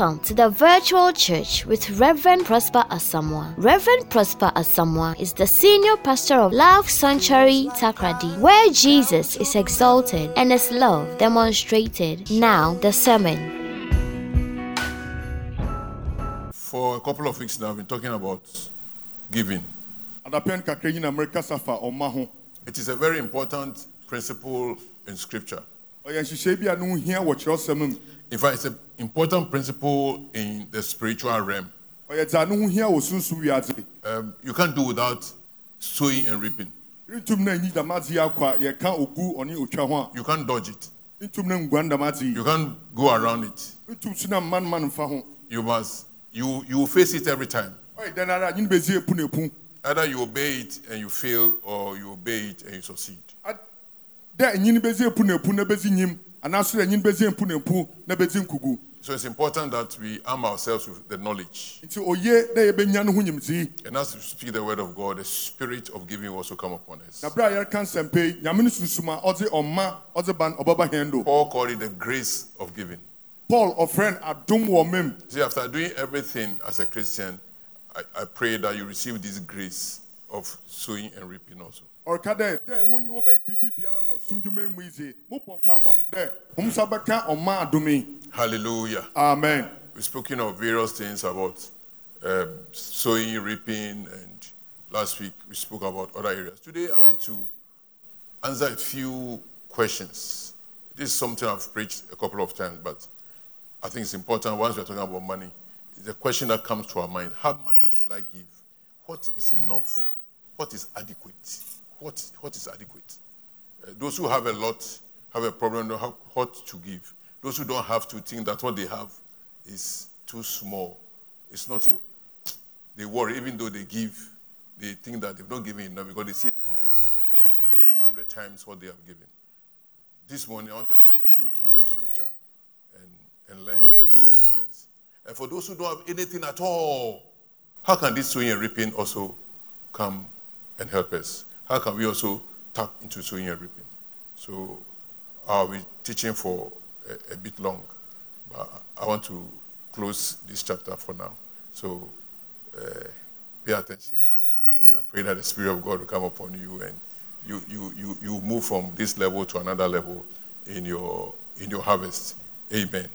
Welcome to the virtual church with Reverend Prosper Asamoah. Reverend Prosper Asamoah is the senior pastor of Love Sanctuary Takoradi, where Jesus is exalted and his love demonstrated. Now, the sermon. For a couple of weeks now, I've been talking about giving. adapɛn kakra yi na mmerekasa fa ɔma ho It is a very important principle in Scripture. Ɔyɛ nhyehyɛe bi a ne ho hia wɔ kyerɛwsɛm mu In fact, it's an important principle in the spiritual realm. ɔyɛ dza ne ho hia wɔ sunsum wiadze Um, you can't do without sowing and reaping. ntum na nyi damadze yi akɔ a yɛka ogu ɔne otwa ho You can't dodge it. a ntum na nguan damadze yi You can't go around it. ntum so na mma no ma no mfa ho You must. You you will face it every time. ɔyɛ dɛn ara nyine bɛzi epu na epu Either you obey it and you fail, or you obey it and you succeed. Dɛ nyine bɛzi epu na epu na bɛzi nyim anaasɛ dɛ nyine bɛzi epu na epu na bɛzi nkugu So it's important that we arm ourselves with the knowledge. nti oye dɛ yɛbɛnya no ho nyimdzee And as we speak the word of God, the spirit of giving will also come upon us. na bere a yɛreka nsɛmpa yi nyame no sunsum a ɔdze ɔma ɔdze ban ɔbɛba hɛn do Paul called it the grace of giving. paul no adom wɔ mem See, after doing everything as a Christian, I, I pray that you receive this grace of sowing and reaping also. Ɔreka dɛ dɛ wɔnyi wɔbɛyɛ biribi biara wɔ sumdwuma mu yi dze mopɔ mpa ma ho dɛ mo nsa bɛka ɔma adom yi Hallelujah. amen We've spoken of various things about um, sowing, reaping, and last week we spoke about other areas. Today I want to answer a few questions. This is something I've preached a couple of times, but I think it's important once we're talking about money. the question that comes to our mind How much should I give? What is enough? What is adequate? What, what is adequate? Uh, those who have a lot have a problem, don't have what to give. Those who don't have to think that what they have is too small. It's not. They worry, even though they give, they think that they've not given enough because they see people giving maybe 10, 100 times what they have given. This morning, I want us to go through scripture and, and learn a few things. And for those who don't have anything at all, how can this sowing and reaping also come and help us? How can we also tap into sowing and reaping? So I'll be teaching for a, a bit long, but I want to close this chapter for now. So uh, pay attention, and I pray that the Spirit of God will come upon you and you, you, you, you move from this level to another level in your, in your harvest. Amen.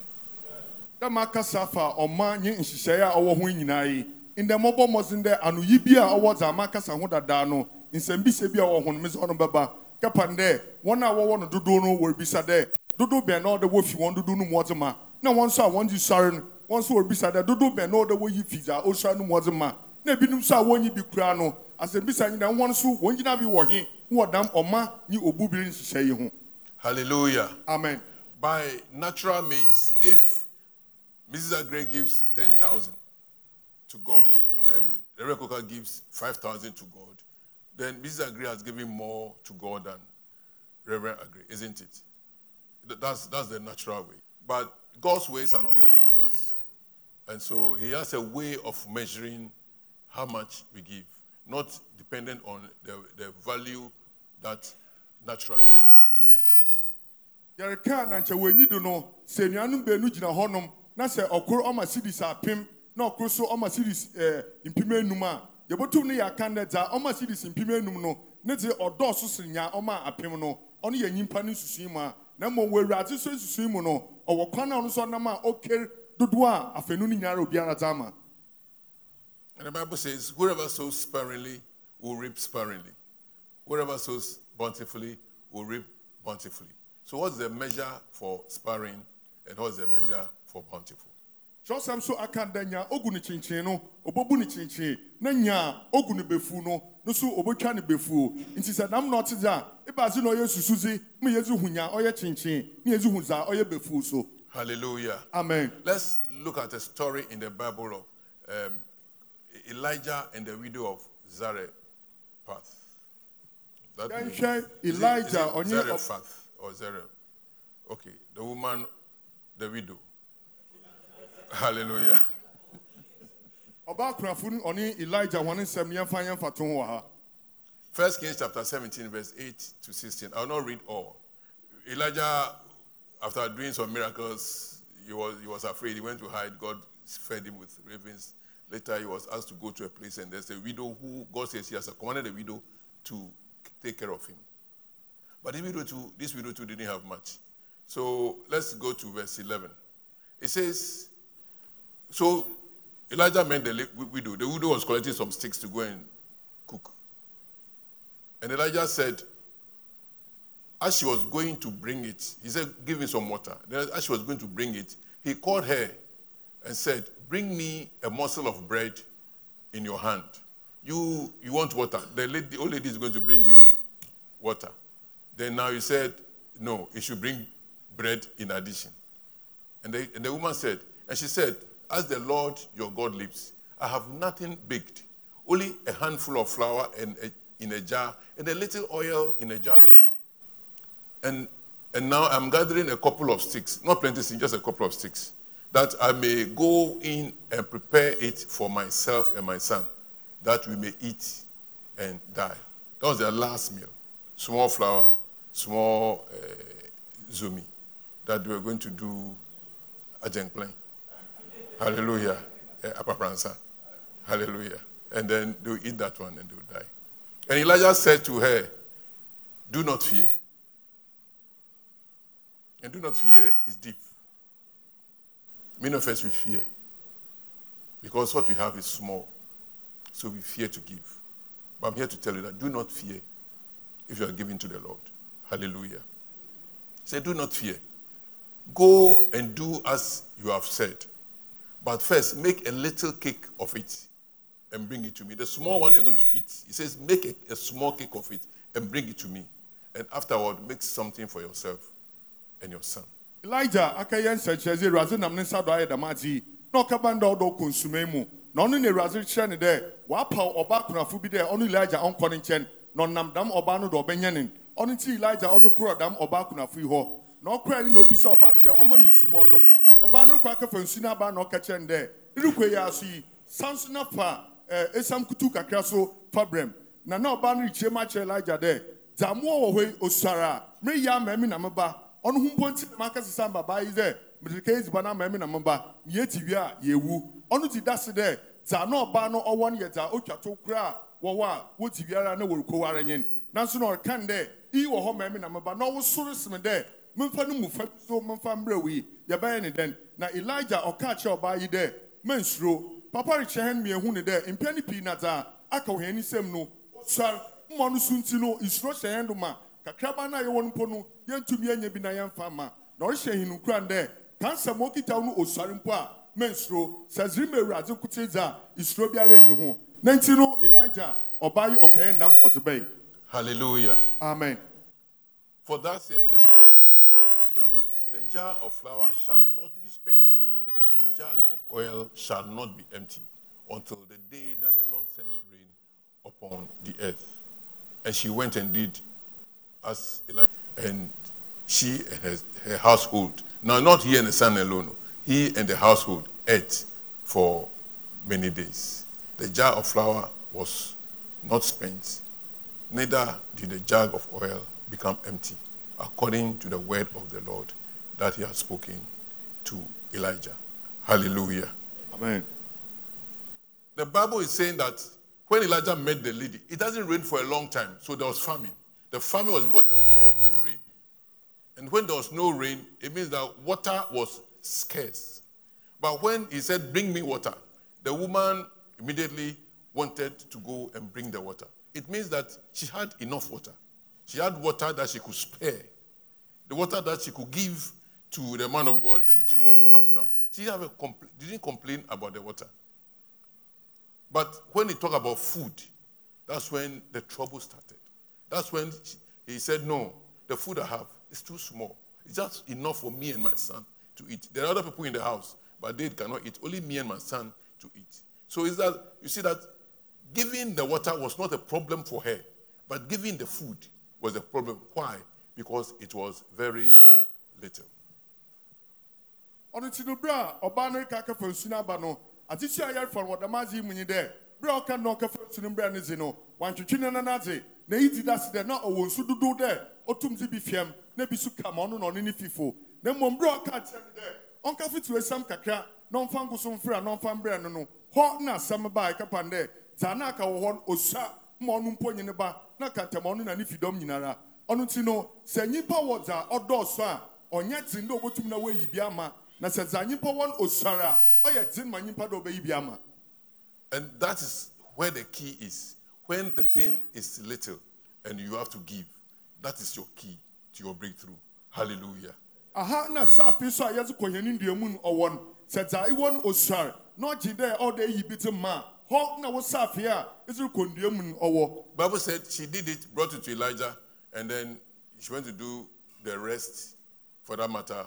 Nsɛm bi a ɔwɔ ho no me sɛ ɔno bɛba kɛpa dɛ wɔn a wɔwɔ no dodoɔ no wɔrebisa dɛ dodoɔ bɛn na ɔde wɔfi wɔn dodoɔ no mu ɔdze ma na wɔn nso a wɔn gye sɔre no wɔn nso wɔrebisa dɛ dodoɔ bɛn na ɔde wɔyi fi dza ɔsɔre no mu ɔdze ma na ebinom nso a wɔnyi bi kura no asɛmbisa nyina wɔn nso wɔn gyina bi wɔ he wɔ dam ɔma nye obu bi nhyehyɛ yi ho Hallelujah. amen By natural means, if Mrs. Agre gives 10,000 to God and Coker gives 5,000 to God, then Mrs. Agre has given more to God than Reverend Agre, isn't it? That's, that's the natural way. But God's ways are not our ways. And so He has a way of measuring how much we give, not dependent on the, the value that naturally have been given to the thing. do no na na so yɛbɛtum no yɛ aka ndɛ dza ɔma sidis mpem enum no ne de ɔdɔɔso sere nya ɔma apem no ɔno yɛ nyimpa no nsusui mu a na mmom wɔ awurade so nsusui mu no ɔwɔ kwan a ɔno nso ɔnam a ɔkere dodoɔ a afɛnu no nyinara obiara dza ama And the Bible says, whoever sows sparingly will reap sparingly. Whoever sows bountifully will reap bountifully. So, what's the measure for sparing and what's the measure for bountiful? Kyerɛwsɛm so aka da nya ogu ne kyenkyen no ɔbɛbu ne kyenkyen na nya ogu ne befu no no so ɔbɛtwa ne befuo nti sɛ nam na ɔte dze a ebaase na ɔyɛ susudze ma yɛdze hu nya ɔyɛ kyenkyen na yɛdze hu dza ɔyɛ befuo so Hallelujah. amen Let's look at a story in the Bible of um, Elijah and the widow of Zarephath. That Then name- share is it- is Elijah it Zarephath or Zareph. Okay, the woman, the widow. Hallelujah. ɔbaa kunafo no elijah wɔne nsɛm yɛmfa yɛmfa to ho First Kings chapter 17, verse 8 to 16. I'll not read all. Elijah, after doing some miracles, he was, he was afraid. He went to hide. God fed him with ravens. Later, he was asked to go to a place, and there's a widow who God says he has commanded a widow to take care of him. But this widow too, this widow too didn't have much. So let's go to verse 11. It says, So Elijah met the widow. The widow was collecting some sticks to go and cook. And Elijah said, as she was going to bring it, he said, Give me some water. Then, as she was going to bring it, he called her and said, Bring me a morsel of bread in your hand. You, you want water. The, lady, the old lady is going to bring you water. Then now he said, No, he should bring bread in addition. And the, and the woman said, And she said, As the Lord your God lives, I have nothing baked, only a handful of flour and a, in a jar and a little oil in a jug. And, and now I'm gathering a couple of sticks, not plenty just a couple of sticks, that I may go in and prepare it for myself and my son, that we may eat and die. That was their last meal. Small flour, small uh, zumi, that they were going to do a plain. Hallelujah. Eh, Apapransa. Hallelujah. And then they'll eat that one and they'll die. And Elijah said to her, Do not fear. And do not fear is deep. Many of us we fear because what we have is small. So we fear to give. But I'm here to tell you that do not fear if you are giving to the Lord. Hallelujah. Say, do not fear. Go and do as you have said. But first, make a little cake of it and bring it to me. The small one they're going to eat, he says, make a, a small cake of it and bring it to me. And afterward, make something for yourself and your son. elijah aka yɛ nsɛnkyerɛnne awurade nam ne nsa do ayɛ dɛm ade yi na ɔkaba nda ɔdɔ kyerɛ ne dɛ wapaw ɔbaa kunafo bi dɛ ɔno elijah ɔnkɔ ne nkyɛn na ɔnam dam ɔbaa do ɔbɛnyɛ ne elijah ɔdze korɔ dam ɔbaa kunafo yi hɔ na ɔkora ne na obisa ɔbaa no ɔbaa no akafa nsu no na ɔka kyerɛ no dɛ irekɔ yi aso yi san so na fa esam kutu kakra so fa na na ɔbaa no rekyerɛ mu akyerɛ elijah dɛ dza wɔ hɔ yi osuara a mmere yi ama mi na meba ɔno ho mpo nti na maka sisa mbabaa yi dɛ mede ka edziba na ama mi na meba yɛ ti wie a yɛwu ɔno ti da se dɛ dza na ɔbaa no ɔwɔ no yɛ dza otwa to kora a wɔwɔ a wɔti biara na wɔrekɔ wara nyen. Nanso na ɔrekan dɛ iyi wɔ hɔ ma mi na meba na ɔwosoro sem dɛ memfa no mu fa bi so memfa mbrɛ wo yi. Yɛbɛyɛ ne dɛn? Na elijah ɔka kyerɛ ɔbaa yi dɛ mansuro papa rekyerɛ hɛn mmiɛnhu ne dɛ mpɛn ne pii na dza aka wɔ hɛn anisɛm no ɔsuar mmɔ no so nti no nsuro hyɛ hɛn do ma kakraba no a yɛwɔ no mpo no yɛntumi anya bi na yɛmfa ma na ɔrehyɛ hinukura dɛ kansɛm okita no osɔre mpo a mansuro sɛ ziri ma awurade nkote dza a nsuro biara nyi ho. Na nti no elijah ɔbaa yi ɔkɛyɛ nam ɔdze bɛyi Hallelujah. amen. For thus says the Lord, God of Israel, the jar of flour shall not be spent, and the jug of oil shall not be empty, until the day that the Lord sends rain upon the earth. And she went and did as Elijah, and she and her, her household, now not he and the son alone, he and the household ate for many days. The jar of flour was not spent, neither did the jug of oil become empty, according to the word of the Lord that he had spoken to Elijah. Hallelujah. amen The Bible is saying that when Elijah met the lady, it doesn't rain for a long time, so there was famine. The famine was because there was no rain. And when there was no rain, it means that water was scarce. But when he said, Bring me water, the woman immediately wanted to go and bring the water. It means that she had enough water. She had water that she could spare, the water that she could give to the man of God, and she also have some. She didn't, have compl- didn't complain about the water. But when he talked about food, that's when the trouble started. That's when he said, No, the food I have is too small. It's just enough for me and my son to eat. There are other people in the house, but they cannot eat. Only me and my son to eat. So is that you see that giving the water was not a problem for her, but giving the food was a problem. Why? Because it was very little. ɔno nti no berɛ a ɔbaa no reka akafa nsu no aba no atekyi a yɛrefa no wɔdam adze yi mu nyi dɛ berɛ a ɔka ne nan adze na na ɔwɔ nsu dodow dɛ na bi so ne fifo. Na mmom berɛ a ɔka kyerɛ no dɛ ɔnka kakra na mfiri a na ɔnfa mbrɛ no no hɔ na asɛm baa ɛkapa na kantɛm ɔno na ne fidɔm nyinara ɔno ti no sɛ nyimpa wɔ dza ɔdɔɔso a ɔnyɛ dzen dɛ obotum na wɔayi bi ama na sɛ dza nyimpa wɔ no osuare a ɔyɛ dzen ma nyimpa dɛ ɔbɛyi bi ama And that is where the key is. When the thing is little and you have to give, that is your key to your breakthrough. Hallelujah. aha na saafe so a yɛdze kɔhɛne ndua mu no ɔwɔ no sɛ dza ewɔ no osuare na ɔgye dɛ ɔda eyi bi te Bible said she did it, brought it to Elijah, and then she went to do the rest for that matter.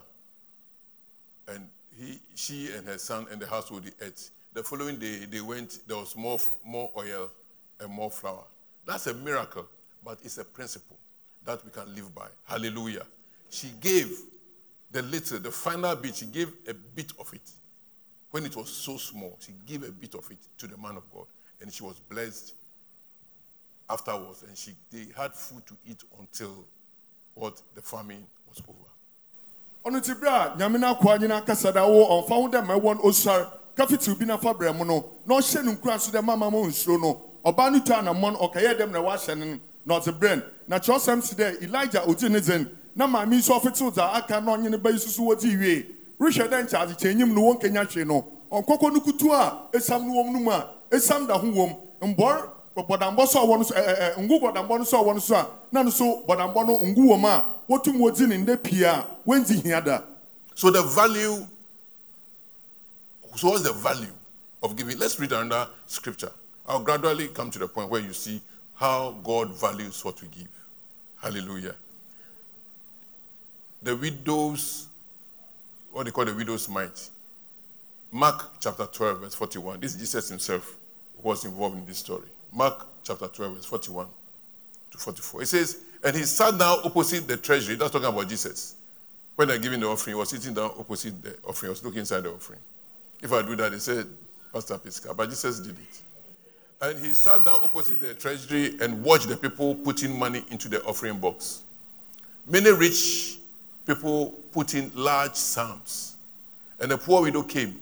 And he, she and her son and the household ate. The following day they went, there was more, more oil and more flour. That's a miracle, but it's a principle that we can live by. Hallelujah. She gave the little, the final bit, she gave a bit of it. When it was so small, she gave a bit of it to the man of God. And she was blessed afterwards, and she they had food to eat until what the famine was over. ɔno ti bere a nyame no akoa nyina kasa da wo ɔmfa ho dɛ ma ɛwɔ no osuare ka fitiw bi nafa brɛ mu no na ɔhyɛ no nkura so dɛ mama mo nsuro no. Ɔbaa no tu anammɔ no ɔkɛyɛ dɛm na wahyɛ no. Na ɔdze brɛ no. Na kyerɛwsɛm si dɛ elija ɔgye ne dzen na maame nso ɔfetew dza aka na ɔnye ne ba yi susu wɔdze wie rehwɛ dɛ nkyɛadzekyɛnyim no wɔnkanya hwee no ɔnkɔkɔ no kutu a esam no wɔm no mu a esam da ho wɔm mbɔr bɔdambɔ so a ɔwɔ no so ɛɛ ngu bɔdambɔ no so a ɔwɔ so a na no so bɔdambɔ no ngu wɔ mu a wotum wodzi ne nda pii So the value, so what's the value of giving? Let's read another scripture. I'll gradually come to the point where you see how God values what we give. Hallelujah. The widows, what they call the widow's mite. Mark chapter 12, verse 41. This is Jesus himself was involved in this story. Mark chapter 12, verse 41 to 44. It says, And he sat down opposite the treasury. That's talking about Jesus. When they're giving the offering, he was sitting down opposite the offering. He was looking inside the offering. If I do that, they said, Pastor Pisca. But Jesus did it. And he sat down opposite the treasury and watched the people putting money into the offering box. Many rich people put in large sums. And the poor widow came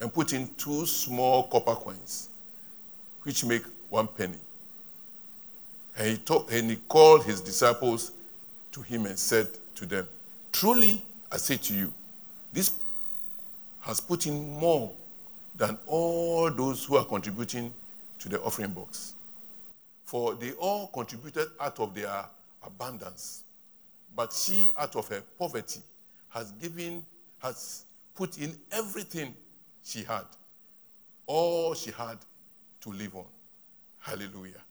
and put in two small copper coins, which make one penny. And he, talk, and he called his disciples to him and said to them, Truly, I say to you, this has put in more than all those who are contributing to the offering box. For they all contributed out of their abundance. But she, out of her poverty, has given, has put in everything she had, all she had to live on. Hallelujah.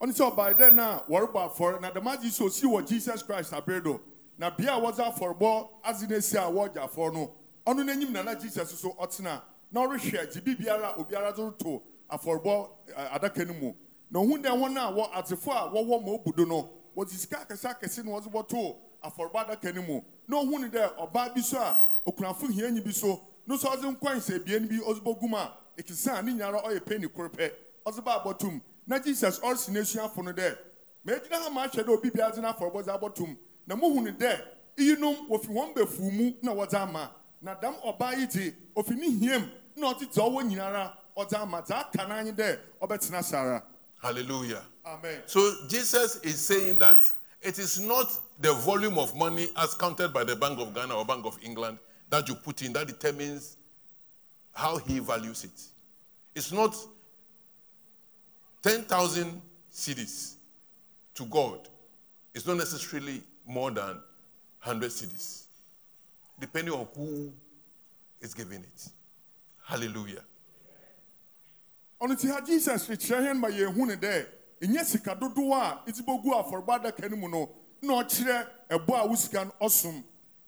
ɔno sɛ ɔbaa dɛ na wɔrebɔ afɔre na dɛm agye sɛ osi wɔ jesus christ abere do na bea a wɔdze afɔrebɔ adze no asi a wɔregye afɔre no. Ɔno n'anim na na jesus so ɔtena na ɔrehwɛ gyibi biara a obiara de reto afɔrebɔ eh, adaka no mu na ohun dɛ wɔn a wɔ atefo a wɔwɔ ma no wɔdze sika akɛse akɛse na wɔdze bɔto afɔrebɔ adaka no mu. Na ohun ni dɛ ɔbaa bi so a okunafo hianyi bi so no so ɔdze nkwansa ebien bi ɔdze bɔ gum a ekisa a ne nyara ɔyɛ penny koro pɛ ɔdze ba abɔtum na jesus ɔresi n'esuafo no dɛ mɛgyina ha ma ahwɛ dɛ obi bi adze n'afɔrebɔ dze abɔtum na muhu ne dɛ iyinom wofi wɔn bɛfu mu na wɔdze ama na dam ɔbaa yi dze ofi ne hiam na dza ɔwɔ nyinara ɔdze ama dza aka n'anyi dɛ ɔbɛtena sara Hallelujah. Amen. So Jesus is saying that it is not the volume of money as counted by the Bank of Ghana or Bank of England that you put in that determines how he values it. It's not 10,000 cedis to God. It's not necessarily more than 100 cedis, depending on who is giving it. Hallelujah. ɔno ti ha jesus kyerɛ hɛn ma yɛn hu ne dɛ nyɛ sika dodoɔ a ɛdze bɛgu afɔrebɔ adaka no no na ɔkyerɛ ɛbɔ a wo sika no ɔsom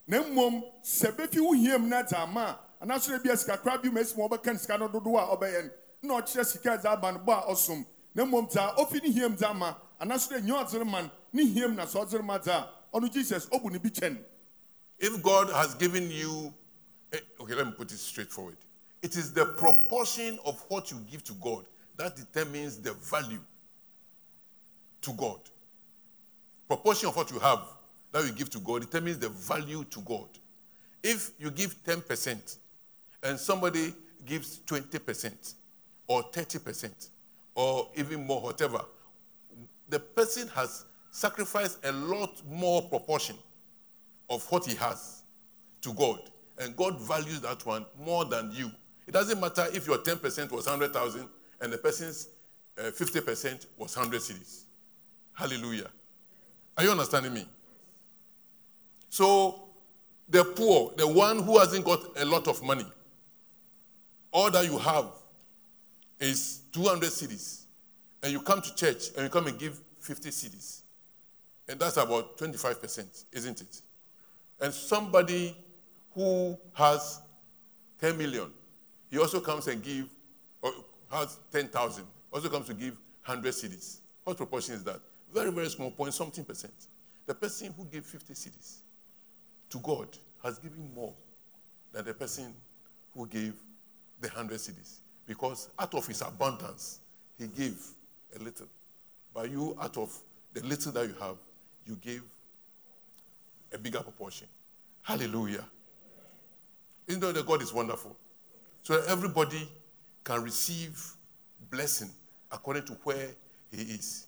na mmom sɛ bɛfi wo hiam na dze ama a anaasɛ ebi a bi ma esi ma ɔbɛka ne sika no dodoɔ a ɔbɛyɛ no na ɔkyerɛ sika ɛdze aba no bɔ a ɔsom na mmom dza ofi ne hiam dze ama anaasɛ nyɛ ɔdze rema no ne hiam na sɛ ɔdze rema dze ɔno jesus ɔbu ne bi kyɛn If God has given you, eh, okay, let me put it straightforward. It is the proportion of what you give to God that determines the value to God. Proportion of what you have that you give to God determines the value to God. If you give 10% and somebody gives 20% or 30% or even more, whatever, the person has sacrificed a lot more proportion of what he has to God. And God values that one more than you. It doesn't matter if your 10% was 100,000 and the person's uh, 50% was 100 cedis. Hallelujah. Are you understanding me? So, the poor, the one who hasn't got a lot of money, all that you have is 200 cedis, and you come to church and you come and give 50 cedis, and that's about 25%, isn't it? And somebody who has 10 million, he also comes and give, or has 10,000, also comes to give 100 cedis. What proportion is that? Very, very small point, something percent. The person who gave 50 cedis to God has given more than the person who gave the 100 cedis. Because out of his abundance, he gave a little. But you, out of the little that you have, you gave a bigger proportion. Hallelujah. You know that God is wonderful. So everybody can receive blessing according to where he is.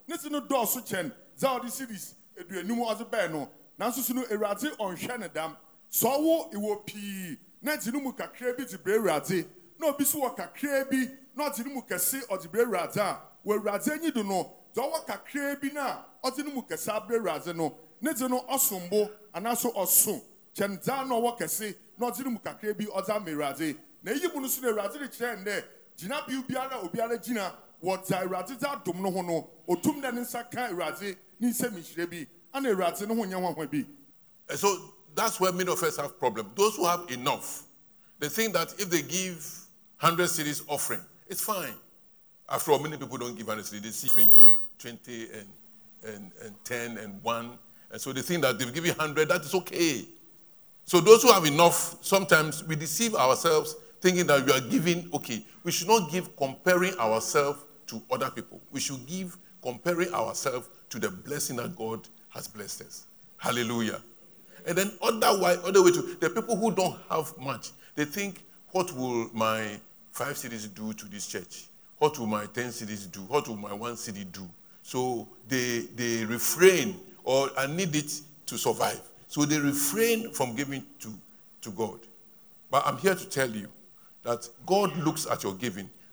ne ti no dɔɔso kyɛn dza ɔde cities aduonum ɔdze bɛɛ no nanso so no awurade ɔnhwɛ ne dam. Sɛ ìwɔ pii. Na dzi ne mu kakra bi dze brɛ awurade. Na obi so wɔ kakra bi na ɔdze ne mu kɛse ɔdze brɛ awurade a wɔ awurade anyi do no dza ɔwɔ kakra bi na ɔdze ne mu kɛse abrɛ awurade no. Ne dze no ɔsom bo anaasɛ ɔso. Kyɛn dza na ɔwɔ kɛse na ɔdze ne mu kakra bi ɔdze ama awurade. Na eyi mu no so na awurade de kyerɛ ndɛ gyina bi biara obiara gyina. No ho no otum nhyira bi ana ne ho bi so that's where many of us have problem. Those who have enough, they think that if they give 100 cedis offering, it's fine. After all, many people don't give 100 cedis. They see fringes 20 and, and, and 10 and 1. And so they think that they've given 100, that is okay. So those who have enough, sometimes we deceive ourselves thinking that we are giving, okay. We should not give comparing ourselves to other people. We should give comparing ourselves to the blessing that God has blessed us. Hallelujah. And then otherwise, other way to the people who don't have much, they think, what will my five cedis do to this church? What will my ten cedis do? What will my one cedi do? So they they refrain or I need it to survive. So they refrain from giving to, to God. But I'm here to tell you that God looks at your giving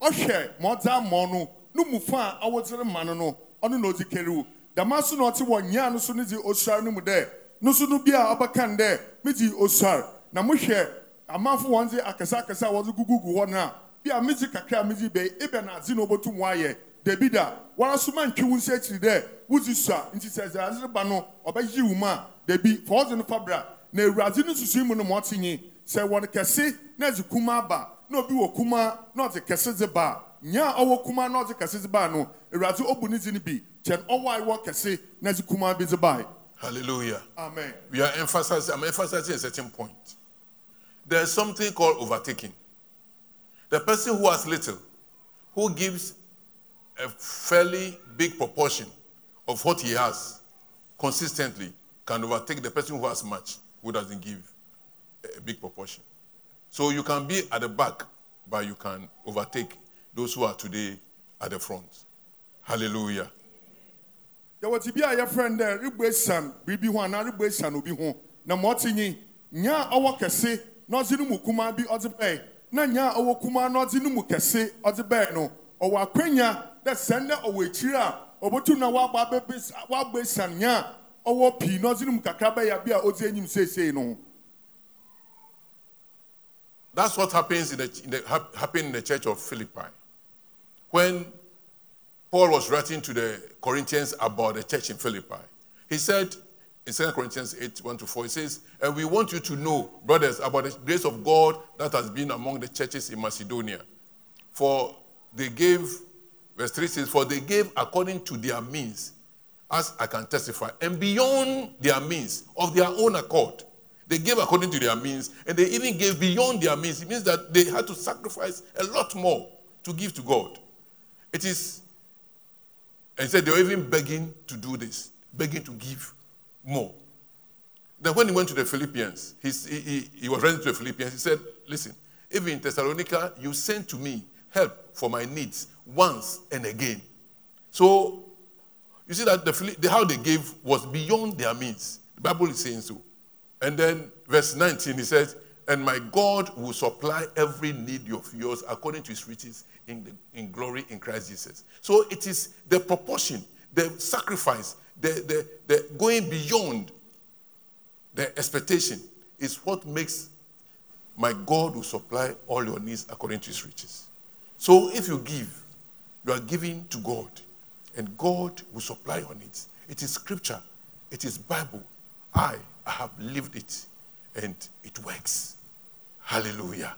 ɔhwɛ ma ɔdze ama ɔno no mu fa a ɔwɔdze ma no no ɔno na ɔdze kere wo dama so na ɔte wɔ nyaa no so ne dze osuare no mu dɛ no so no bi a ɔbɛka dɛ medze osuare na mohwɛ amanfo wɔn dze akɛse akɛse a wɔdze gugugu hɔ no a bi a medze kakra a medze bɛyi ebɛ adze na ɔbɛtum wɔayɛ dabi da wɔn aso ma ntwi wo nsa akyiri dɛ wodzi sua nti sɛ sɛ adze ba no ɔbɛyi wo mu a dabi fa ɔdze no fa bra na awurade no susu mu no ma ɔte nyi. Sɛ wɔn kɛse na ɛdze kuma aba na obi wɔ kuma na ɔdze kɛse dze ba nya ɔwɔ kuma na ɔdze kɛse dze ba no awurade ɔbu ne dze no bi kyɛn ɔwɔ a ɛwɔ kɛse na ɛdze kuma bi dze ba Hallelujah. amen. We are emphasizing, I'm emphasizing a certain point. There's something called overtaking. The person who has little, who gives a fairly big proportion of what he has consistently, can overtake the person who has much, who doesn't give a big proportion. So you can be at the back, but you can overtake those who are today at the front. Hallelujah. yɛwɔ te bi a a ɔwɔ kɛse na ɔdze no mu kumaa bi ɔdze nyaa a ɔwɔ kumaa na ɔdze no mu kɛse ɔdze bɛɛ no ɔwɔ akwanya dɛ sɛn dɛ ɔwɔ akyiri a nyaa a ɔwɔ pii na ɔdze no mu no That's what happens in the, in the happened in the church of Philippi. When Paul was writing to the Corinthians about the church in Philippi, he said in 2 Corinthians 8 1 to 4, he says, And we want you to know, brothers, about the grace of God that has been among the churches in Macedonia. For they gave, verse 3 says, For they gave according to their means, as I can testify, and beyond their means, of their own accord. They gave according to their means, and they even gave beyond their means. It means that they had to sacrifice a lot more to give to God. It is, and he said they were even begging to do this, begging to give more. Then when he went to the Philippians, he, he, he was writing to the Philippians, he said, Listen, even in Thessalonica, you sent to me help for my needs once and again. So you see that the how they gave was beyond their means. The Bible is saying so. And then verse 19, he says, And my God will supply every need of yours according to his riches in, the, in glory in Christ Jesus. So it is the proportion, the sacrifice, the, the, the going beyond the expectation is what makes my God will supply all your needs according to his riches. So if you give, you are giving to God, and God will supply your needs. It is scripture, it is Bible. I, I have lived it, and it works. Hallelujah.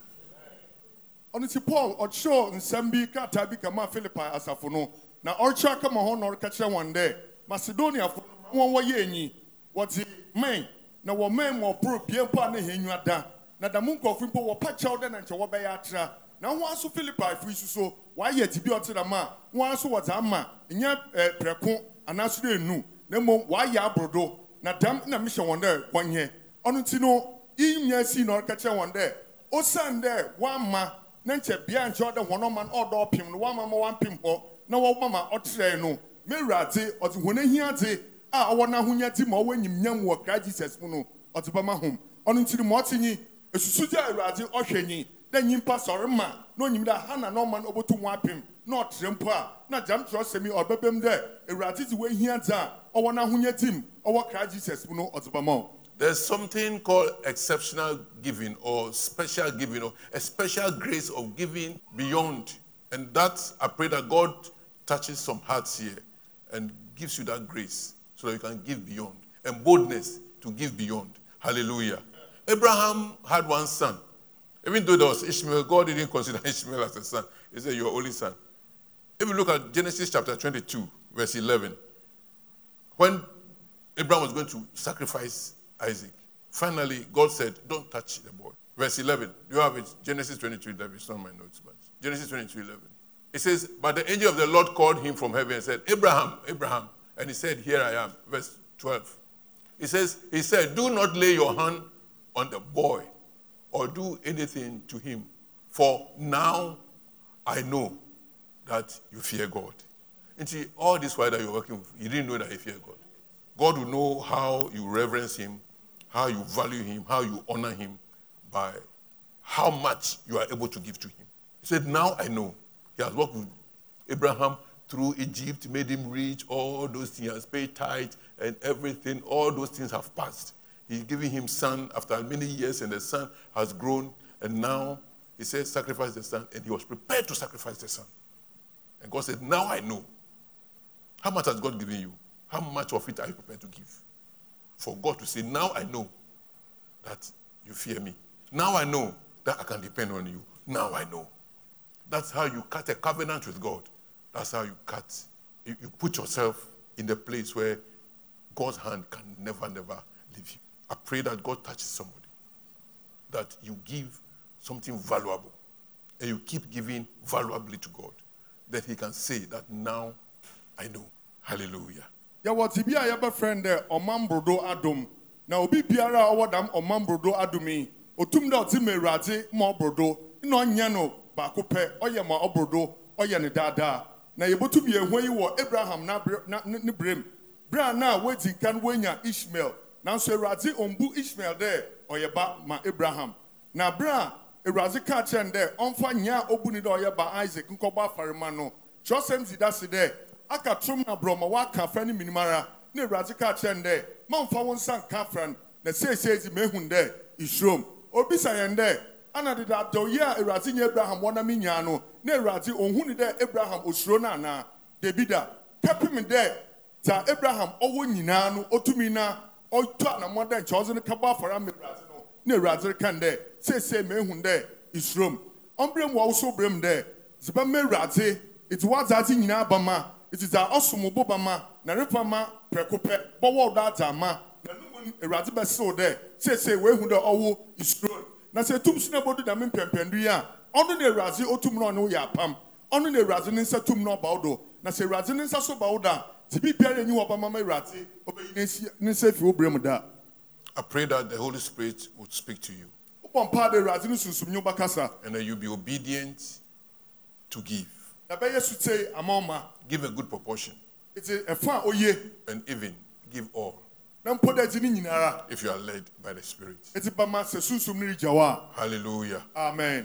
ɔno ti paul ɔkyerɛw nsɛm bi krataa bi kama philippi asafo no. Na ɔrekyerɛ kama hɔ na ɔreka kyerɛ wɔn dɛ macedoniafo wɔn wɔyɛ enyi wɔte mɛn na wɔ mɛn mu ɔporo pie mpo a ne da. Na dɛm nkurɔfo mpo wɔpa kyɛw dɛ na nkyɛ wɔbɛyɛ atra. Na wɔn aso philippi fo yi soso wɔayɛ ti bi ɔte dɛm a wɔn aso wɔdze ama nyɛ ɛɛ eh, prɛko anaaso dɛ enu na mmom wɔayɛ aborodo na dɛm na mehyɛ wɔn dɛ wɔnyɛ ɔno ti no iyi nyɛ si na ɔreka kyerɛ wɔn dɛ osiane dɛ wɔama na nkyɛ bea nkyɛ ɔdɛ wɔn ɔma no ɔdɔ ɔpem no wɔama ma wɔampem hɔ na wɔma ma ɔtrɛ no. Mewuradze ɔdze wɔn ahia dze a ɔwɔ n'ahonya dze ma ɔwɔ enyimnyam wɔ kra jesus mu no ɔdze bɛma hom. Ɔno nti no ma ɔte nyi. Esusu gye awuradze ɔhwɛ nyi. Dɛ nyimpa sɔre ma na onyim dɛ ha na na no ɔbɛtum wɔn apem na ɔtrɛ mpo a na gyam twerɛ sɛm yi ɔbɛbɛm dɛ awuradze dze wɔn ahia dze a ɔwɔ n'ahonya dze mu ɔwɔ kra jesus mu no ɔdze bɛma. There's something called exceptional giving or special giving or a special grace of giving beyond. And that, I pray that God touches some hearts here and gives you that grace so that you can give beyond and boldness to give beyond. Hallelujah. Abraham had one son. Even though there was Ishmael, God didn't consider Ishmael as a son. He said, Your only son. If you look at Genesis chapter 22, verse 11, when Abraham was going to sacrifice Isaac, finally God said, Don't touch the boy. Verse 11, you have it? Genesis 22 11. It's not my notes, but Genesis 22 11. It says, But the angel of the Lord called him from heaven and said, Abraham, Abraham. And he said, Here I am. Verse 12. He says, He said, Do not lay your hand on the boy or do anything to him, for now I know that you fear God. And see, all this while that you're working with, you didn't know that you fear God. God will know how you reverence Him, how you value Him, how you honor Him by how much you are able to give to Him. He said, Now I know. He has worked with Abraham through Egypt, made him rich, all those things, he has paid tithe and everything, all those things have passed. He's giving him son after many years, and the son has grown, and now he says, Sacrifice the son, and he was prepared to sacrifice the son. And God said, Now I know. How much has God given you? How much of it are you prepared to give? For God to say, Now I know that you fear me. Now I know that I can depend on you. Now I know. That's how you cut a covenant with God. That's how you cut. You, you put yourself in the place where God's hand can never, never leave you. I pray that God touches somebody, that you give something valuable, and you keep giving valuably to God. That He can say that now I know. Hallelujah. yɛwɔ te bi a yɛbɛfrɛ no dɛ ɔman brodo adom na obi biara a ɔwɔ dam ɔman brodo adom yi. Otum dɛ ɔte ma awurade ma ɔbrodo na ɔnyɛ no baako pɛ ɔyɛ ma ɔbrodo ɔyɛ ne daadaa na yɛbɛtum yɛn ho yi wɔ abraham ne berem. Bere a na wadi kan woanya ishmael. Nanso awurade ɔmbu ishmael dɛ ɔyɛ ba ma abraham. Na bere a awurade ka kyerɛ no dɛ ɔmfa nyɛ a ɔbu ni dɛ ɔyɛ ba isaac nkɔbɔ afare ma no. Kyerɛsɛm si da dɛ aka na borɔma woaka afra no minim ara. Na awurade ka kyerɛ dɛ mamfa wo nsa nka afra na seesei dzi mahu dɛ isurom obisa yɛn dɛ ana deda adɔyi a awurade nyɛ abraham wɔnam nyaa no na awurade ɔhu ni dɛ abraham osuro no anaa kɛpem dɛ ta abraham ɔwɔ nyinaa no ɔtumi na ɔtɔ anammɔ dɛ nkyɛ ɔdze no kɛbɔ afɔre ama awurade no. Na awurade kan dɛ seesei mahu dɛ isurom ɔmbrɛ mu ɔwoso brɛ mu dɛ zibɛma awurade eti wadze adze nyinaa ba ma eti dza ɔsom bo ba ma na repa ma prɛko pɛ bɔwɔ ɔdɔ adze ama. Na no mu awurade bɛsew dɛ seesei wehu dɛ ɔwo isurom na sɛ etum so na ebodu dame mpɛmpɛndu yi a ɔno na awurade otum na ɔne wo yɛ apam. Ɔno na awurade ne nsa tum na ɔba wo do. Na sɛ awurade ne nsa so ba wo do a tibi biara enyi wɔ ɔbɛma ma awurade ɔbɛyi ne ne nsa fi wo brɛ mu da. I pray that the Holy Spirit would speak to you wobɔ mpaa de awurade ne sunsum nyi wobɛkasa and that you'll be obedient to give. na ɛbɛyɛ sutei ama ɔma Give a good proportion eti ɛfa a oye and even give all na mpo dɛ gye ne nyinara if you are led by the Spirit. eti bama sɛ sunsum ne regya Hallelujah. a amen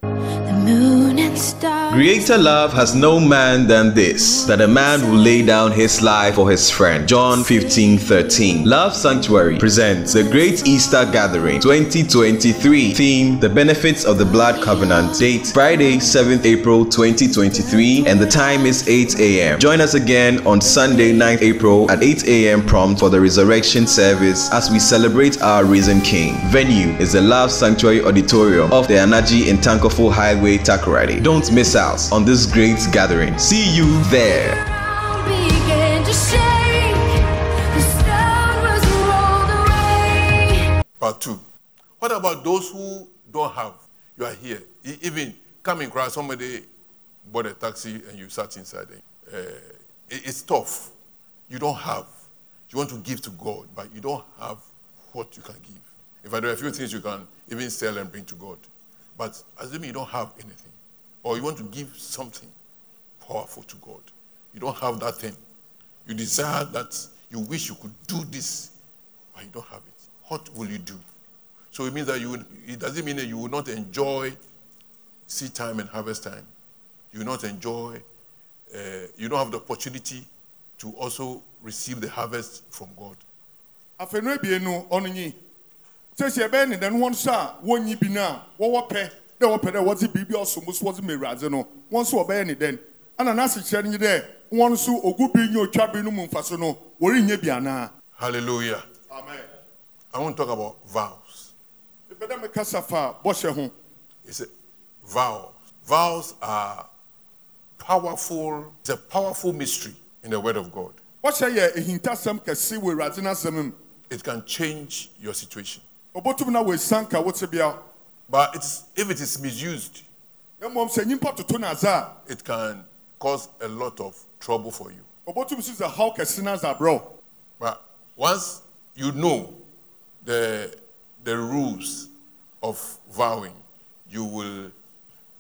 Greater love has no man than this, that a man will lay down his life for his friend. John 15 13. Love Sanctuary presents the Great Easter Gathering 2023. Theme The Benefits of the Blood Covenant. Date Friday, 7th April 2023, and the time is 8 a.m. Join us again on Sunday, 9th April at 8 a.m. prompt for the resurrection service as we celebrate our risen King. Venue is the Love Sanctuary Auditorium of the Anaji in Tankofo Highway, Takoradi. Don't miss out on this great gathering. See you there. began to shake. The stone was rolled away. Part two. What about those who don't have? You are here. Even coming across somebody bought a taxi and you sat inside. Uh, it's tough. You don't have. You want to give to God, but you don't have what you can give. In fact, there are a few things you can even sell and bring to God. But assuming you don't have anything, or you want to give something powerful to God, you don't have that thing. You desire that, you wish you could do this, but you don't have it. What will you do? So it means that you it doesn't mean that you will not enjoy seed time and harvest time. You will not enjoy, uh, you don't have the opportunity to also receive the harvest from God. afei no ebien no ɔno nyi sɛsi ɛbɛyɛ ne dɛ no wɔn bi no a wɔwɔ pɛ dɛ wɔpɛ dɛ wɔdze biribi a ɔsom so wɔdze ma awurade no wɔn nso wɔbɛyɛ ne dɛn ana n'ase kyerɛ no nye dɛ wɔn nso ogu bi nye otwa bi no mu nfa so no wɔrenyɛ bi anaa Hallelujah. amen I want to talk about vows. epɛ dɛ mekasa fa bɔhyɛ ho It's a vow. Vows are powerful, it's a powerful mystery in the Word of God. bɔhyɛ yɛ ehintasɛm kɛse wɔ awurade n'asɛm mu It can change your situation. obotum na wɔesian ka wote bia But it's, if it is misused, na mmom sɛ nyimpa toto it can cause a lot of trouble for you. obotum so dze haw kɛse n'adze abrɛw But once you know the, the rules of vowing, you will,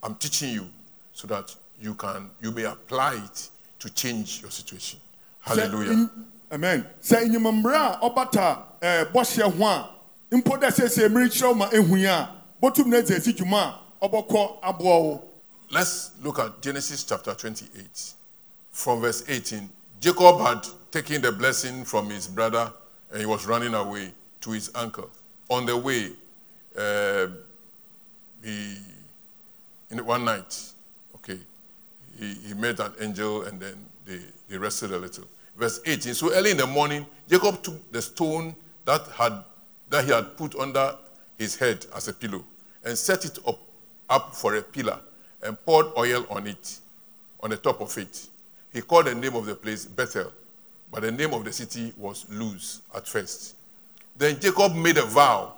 I'm teaching you so that you can, you may apply it to change your situation. Hallelujah. amen sɛ enyimmmere a ɔbata ɛɛ bɔhyɛ ho a mpo dɛ sɛsɛ mmiri kyerɛw ma ehu yi Let's look at Genesis chapter 28. From verse 18, Jacob had taken the blessing from his brother and he was running away to his uncle. On the way, uh, he, in one night, okay, he, he met an angel and then they, they rested a little. Verse 18. So early in the morning, Jacob took the stone that had that he had put under his head as a pillow and set it up, up for a pillar and poured oil on it, on the top of it. He called the name of the place Bethel, but the name of the city was Luz at first. Then Jacob made a vow,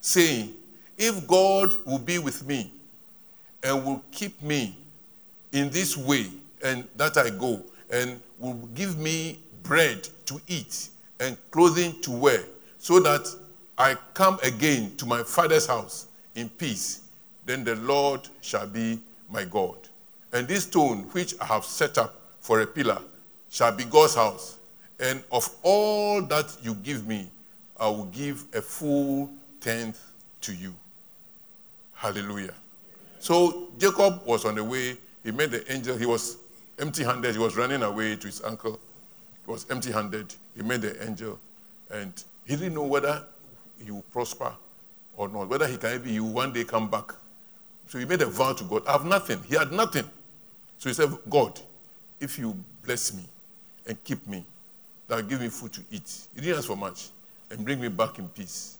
saying, If God will be with me and will keep me in this way, and that I go, and will give me bread to eat and clothing to wear, so that I come again to my father's house in peace, then the Lord shall be my God. And this stone which I have set up for a pillar shall be God's house. And of all that you give me, I will give a full tenth to you. Hallelujah. So Jacob was on the way. He met the angel. He was empty handed. He was running away to his uncle. He was empty handed. He met the angel. And he didn't know whether he will prosper or not, whether he can he will one day come back. So he made a vow to God. I have nothing. He had nothing. So he said, God, if you bless me and keep me, that give me food to eat. He didn't ask for much. And bring me back in peace.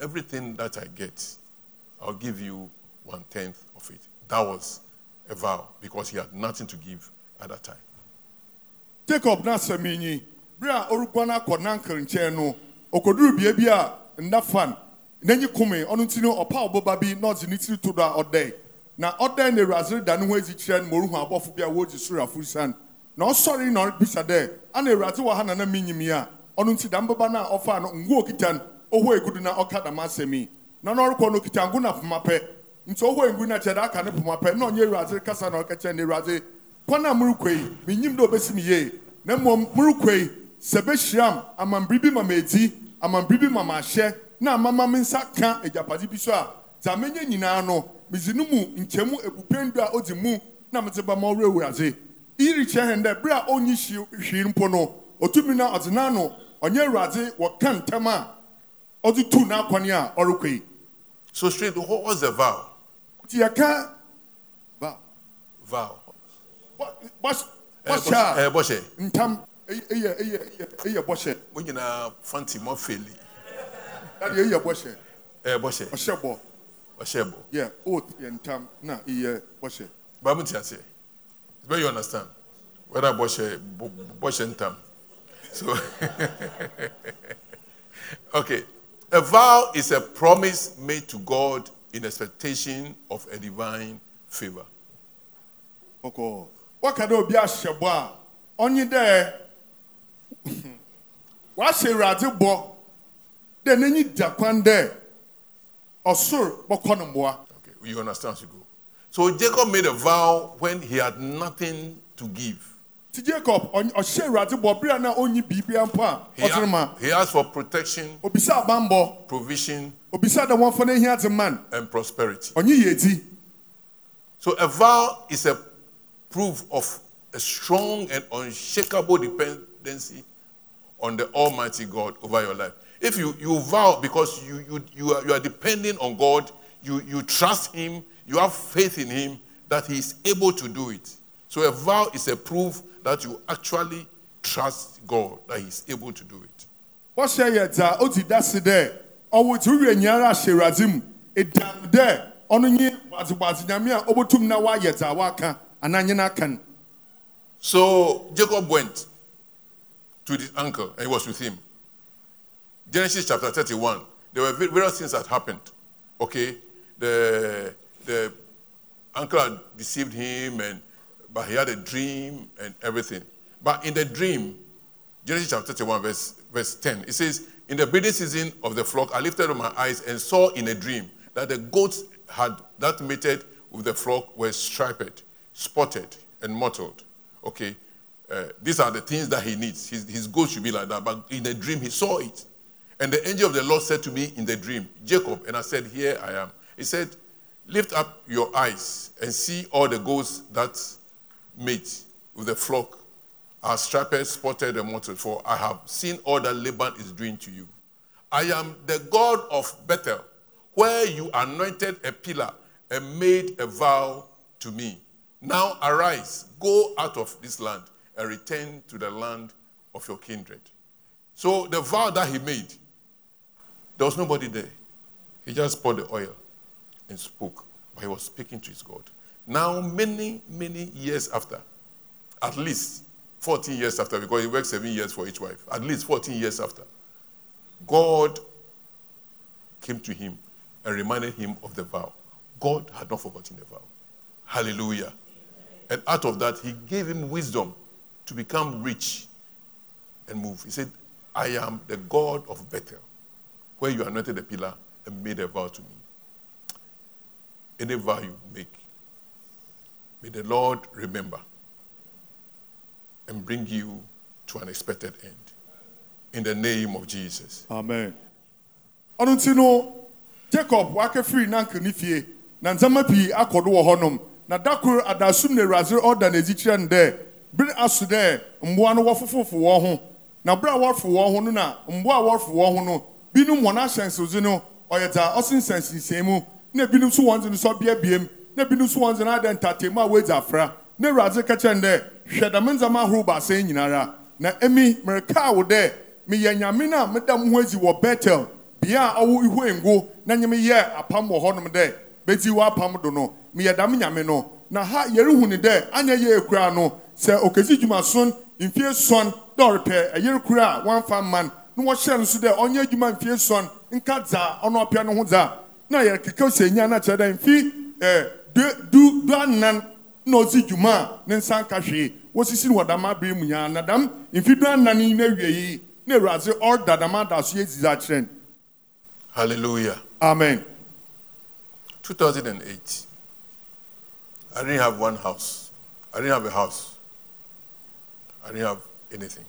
Everything that I get, I'll give you one tenth of it. That was a vow because he had nothing to give at that time. jacob na asɛm yi nyi bere a ɔreguane nna fan n'anyi kome ɔno nti no ɔpa bi na ɔdze ne tiri to do a na ɔdɛn na da ne ho adzi kyerɛ no ma ɔrehu abɔfo bi a wɔregye soro afurusan na ɔsɔre na ɔrebisa dɛ ana awurade wɔ ha na na menyim yi a ɔno nti dam bɛba no a ɔfaa okita no ɔhɔ egudu na ɔka dam na na ɔrekɔ no okita na poma pɛ nti ɔhɔ egu na kyerɛ aka ne poma pɛ na ɔnyɛ awurade kasa na ɔka kyerɛ ne awurade kwan a morekɔ yi menyim dɛ ɔbɛsi me yie na mmom morekɔ yi amambere bi ma madi amambere bi ma mahyɛ na amama me nsa ka agyapade bi so a dza menya nyinaa no medze no mu nkyɛmu ebupɛn du a ɔdze mu na medze bɛma ɔwerɛ awurade iri kyerɛ hɛn dɛ bere a ɔnyi hwi hwii mpo no ɔtumi na ɔdze n'ano ɔnyɛ awurade wɔka ntɛm a ɔdze tu n'akɔne a ɔrekɔ yi So straight, what was the vow? nti yɛka ba Vow. bɔhyɛ Eh, bɔhyɛ a eh, Boshe. ntam ɛyɛ ɛyɛ ɛyɛ ɛyɛ ɛyɛ bɔhyɛ When you na fancy more fairly. ɛyɛ ɛyɛ bɔhyɛ Eh, Boshe. ɔhyɛ bɔ Oshebo. yɛ oath yɛ ntam na ɛyɛ bɔhyɛ tells you. It's where you understand. Whether Boshe, Boshe and Tam. So, okay. A vow is a promise made to God in expectation of a divine favor. ɔkɔ dɛ obi ahyɛ bɔ a ɔnye dɛ wahyɛ awurade bɔ dɛ n'enyi da kwan dɛ ɔsoro bɔkɔ ne mboa Okay, you understand as you go. So Jacob made a vow when he had nothing to give. ti jacob ɔhyɛ awurade bɔ bere a na ɔnyi biribia mpo a He, ɔdze ma he asked for protection, obisa abanbɔ provision, obisa dɛ wɔmfa no ahia dze man and prosperity. ɔnye yɛ di So a vow is a proof of a strong and unshakable dependency on the Almighty God over your life. If you, you vow because you, you, you, are, you are depending on God, you, you trust Him, you have faith in Him that He is able to do it. So a vow is a proof that you actually trust God that He is able to do it. wɔhyɛ yɛ dza odi da se dɛ ɔwɔ ti wiye nyara ahyɛ awurade mu edam dɛ ɔno nye gbadzegbaze nyame a ɔbɛtum na wayɛ dza waka anaa nye So Jacob went to his uncle and he was with him. Genesis chapter 31. There were various things that happened. Okay? The, the uncle had deceived him, and but he had a dream and everything. But in the dream, Genesis chapter 31, verse, verse 10, it says, In the breeding season of the flock, I lifted up my eyes and saw in a dream that the goats had that mated with the flock were striped, spotted, and mottled. Okay, uh, these are the things that he needs. His, his goats should be like that. But in the dream, he saw it. And the angel of the Lord said to me in the dream, Jacob, and I said, Here I am. He said, Lift up your eyes and see all the goats that mate with the flock are striped, spotted, and mottled, for I have seen all that Laban is doing to you. I am the God of Bethel, where you anointed a pillar and made a vow to me. Now arise, go out of this land, and return to the land of your kindred. So the vow that he made, there was nobody there. He just poured the oil and spoke, but he was speaking to his God. Now, many, many years after, at least 14 years after, because he worked seven years for each wife, at least 14 years after, God came to him and reminded him of the vow. God had not forgotten the vow. Hallelujah. And out of that, he gave him wisdom to become rich and move. He said, I am the God of Bethel, where you anointed the pillar and made a vow to me. Any vow you make, may the Lord remember and bring you to an expected end. In the name of Jesus. amen ɔno no jacob wakɛfiri nanka ne fie na ndzɛmba pii akɔ do wɔ hɔnom na da koro adasom na awurade ɔda n'adzi kyerɛ bere aso dɛ mmoa no wɔfofofo wɔn ho na bere a wɔrefo wɔn ho no na mmoa a wɔrefo wɔn ho no binom wɔn ahyɛnsodze no ɔyɛ dza ɔsensɛnsensɛn mu na binom nso wɔn dze no sɔ biabiem na binom nso wɔn dze no adɛ ntatemu a wɔadzi afra na awurade ka kyerɛ no dɛ hwɛ dɛm ndzɛmba ahorow baasa yi nyinara. Na emi mmerekaa wo dɛ meyɛ nyame no a meda mo ho adzi wɔ betel bea a ɔwɔ ihu ngo na nyɛ meyɛ apam wɔ hɔnom dɛ bɛti wɔ apam do no meyɛ dam nyame no. Na ha yɛrehu ne dɛ anyɛ yɛ ekura no sɛ okesi dwumason mfie sɔn dɛ ɔrepɛ ɛyere kura a wɔamfa mman na wɔhyɛ no so dɛ ɔnyɛ adwuma mfie sɔn nka dza ɔno ɔpɛ no ho dza na yɛrekeka sɛ nya no kyerɛ dɛ mfi ɛɛ du du du anan na ɔsi dwuma a ne nsa nka hwee wɔsisi no wɔ dam abere mu nyaa na dam mfi du anan yi na awie yi na awurade ɔreda dam ada so yɛ zizi akyerɛ no Hallelujah. amen 2008. I didn't have one house. I didn't have a house. I didn't have anything.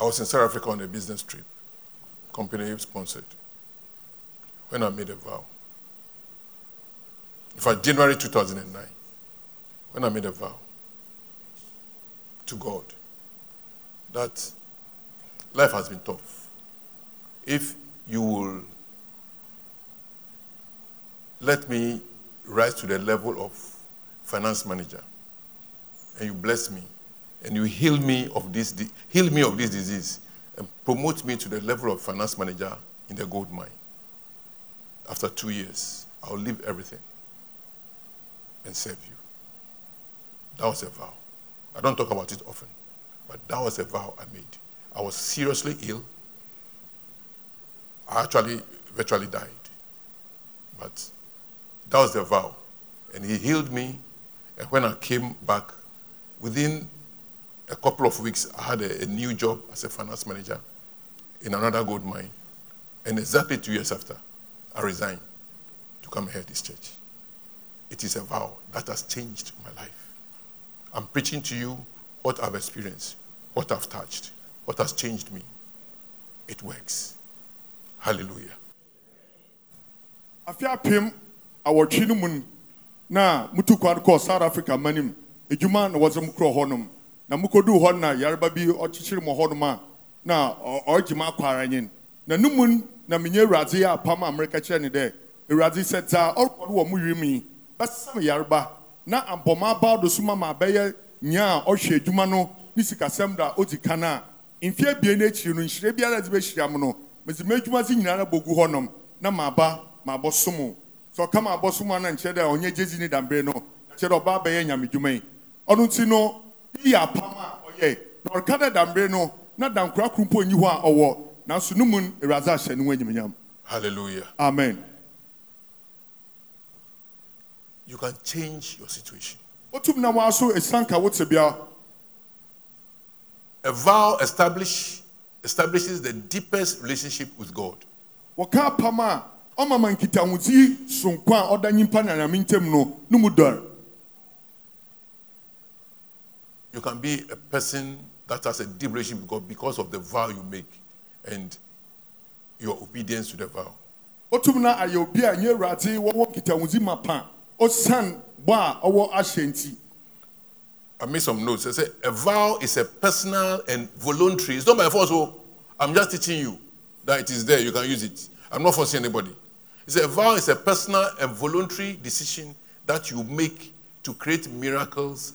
I was in South Africa on a business trip, company sponsored, when I made a vow. In fact, January 2009, when I made a vow to God that life has been tough. If you will let me rise to the level of finance manager and you bless me and you heal me of this heal me of this disease and promote me to the level of finance manager in the gold mine. After two years i'll leave everything and serve you. That was a vow. I don't talk about it often but that was a vow i made. I was seriously ill. I actually virtually died. But that was the vow. And he healed me. And when I came back, within a couple of weeks, I had a, a new job as a finance manager in another gold mine. And exactly two years after, I resigned to come here this church. It is a vow that has changed my life. I'm preaching to you what I've experienced, what I've touched, what has changed me. It works. Hallelujah. awɔtwe no mu no, na mutu kwan kɔɔ south africa manim edwuma na wɔdze mo korɔ hɔnom na mukɔduu hɔ na yareba bi ɔkyekyere mo hɔnom a na ɔregye mo akɔ ara nyen na no mu na menyɛ awurade yɛ apam a mmereka kyerɛ ne dɛ awurade sɛ dza ɔrekɔ no wɔ mo wirim yi bɛsesa me yareba na ampɔma aba do so ma ma bɛyɛ nya a ɔhwɛ adwuma no ne sikasɛm da ɔdzi kan a mfe abien no akyiri no nhyira biara dze bɛhyira m no. Mede m'adwuma dze nyinaa bɔgu hɔnom na maaba maabɔ som sɛ ɔka maabɔ som a na nkyerɛ dɛ ɔnyɛ gyezi ne dambere no kyerɛ dɛ ɔbaa bɛyɛ nyamedwuma yi ɔno nti no yiyɛ apam a ɔyɛ na ɔreka dɛ dambere no na dankora koro mpo nyi hɔ a ɔwɔ nanso no mu no awurade ahyɛ ne ho anyimnyam Hallelujah. amen You can change your situation. wotum na waa so esianka wo tebea A vow establish, establishes the deepest relationship with God. wɔka apam a ɔma ma nkitahodzi sonko a ɔda nyimpa ne anyame ntam no no mu dɔre You can be a person that has a deep relationship with God because of the vow you make and your obedience to the vow. wotum na ayɛ obi a nyɛ awurade wɔwɔ nkitahodzi ma pa ɔsiane bɔ a ɔwɔ ahyɛ nti I made some notes. I said a vow is a personal and voluntary. It's not by force. So I'm just teaching you that it is there. You can use it. I'm not forcing anybody. It's a vow is a personal and voluntary decision that you make to create miracles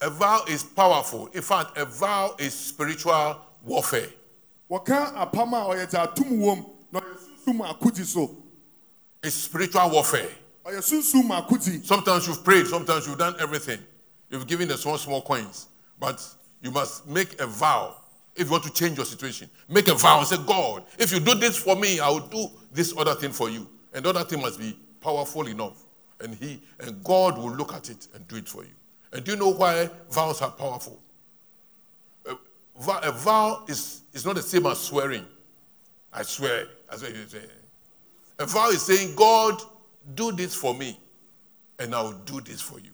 A vow is powerful. In fact, a vow is spiritual warfare. a ɔyɛ dze atum wom na ɔyɛ sunsum akodzi so It's spiritual warfare. ɔyɛ sunsum akodzi Sometimes you've prayed, sometimes you've done everything. You've given the small, small coins. But you must make a vow if you want to change your situation. Make a vow and say, God, if you do this for me, I will do this other thing for you. And the other thing must be powerful enough. And he and God will look at it and do it for you. And do you know why vows are powerful? A, vow- is, is not the same as swearing. I swear. That's what you say. A vow is saying, God, do this for me, and I will do this for you.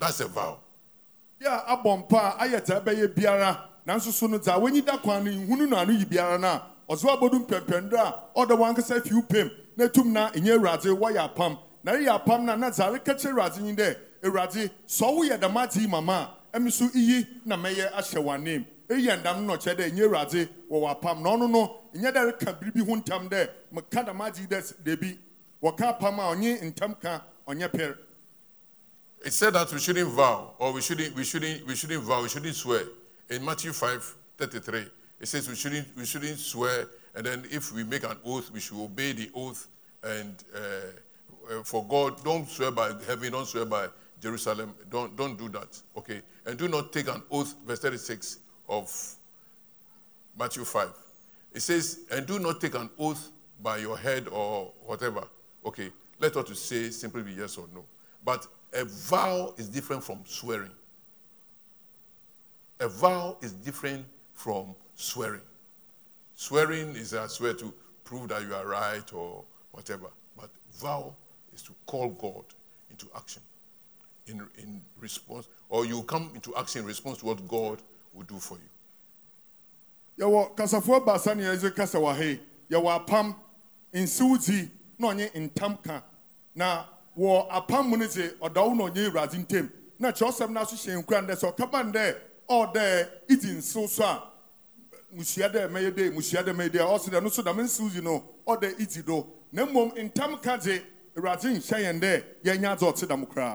That's a vow. yɛ a abɔ mpa a ayɛ dza ɛbɛyɛ biara nanso wɔnyi da kwan no nhunu no ano biara no a ɔso abɔdu mpɛmpɛndo a ɔda wankasa fiw pem na tum na apam na na awurade nyi woyɛ dɛm ade yi mama so iyi no wɔwɔ apam na no dɛm ade yi debi wɔka apam a ɔnye ntam ka ɔnyɛ pɛr It said that we shouldn't vow, or we shouldn't, we shouldn't, we shouldn't vow, we shouldn't swear. In Matthew 5, 33, it says we shouldn't, we shouldn't swear, and then if we make an oath, we should obey the oath. And uh, uh, for God, don't swear by heaven, don't swear by Jerusalem, don't, don't do that. Okay? And do not take an oath, verse 36 of Matthew 5. It says, and do not take an oath by your head or whatever. Okay, let us to say simply be yes or no. But a vow is different from swearing. A vow is different from swearing. Swearing is I swear to prove that you are right or whatever. But vow is to call God into action in, in response, or you come into action in response to what God will do for you. yɛwɔ kasafoɔ baasa ne yɛdze kasa wɔ ha yi yɛwɔ apam nsiw dzi na ɔnye ntam ka na wɔ apam mu no dze ɔdawo na ɔnye na kyerɛwsɛm no aso hyɛ nkura no dɛ sɛ ɔkaba no dɛ ɔɔdɛ idzi nsiw so a musua dɛ mɛyɛ dɛ musua dɛ mɛyɛ dɛ ɔsi dɛ no so dɛm no ɔdɛ idzi do. Na mmom ntam ka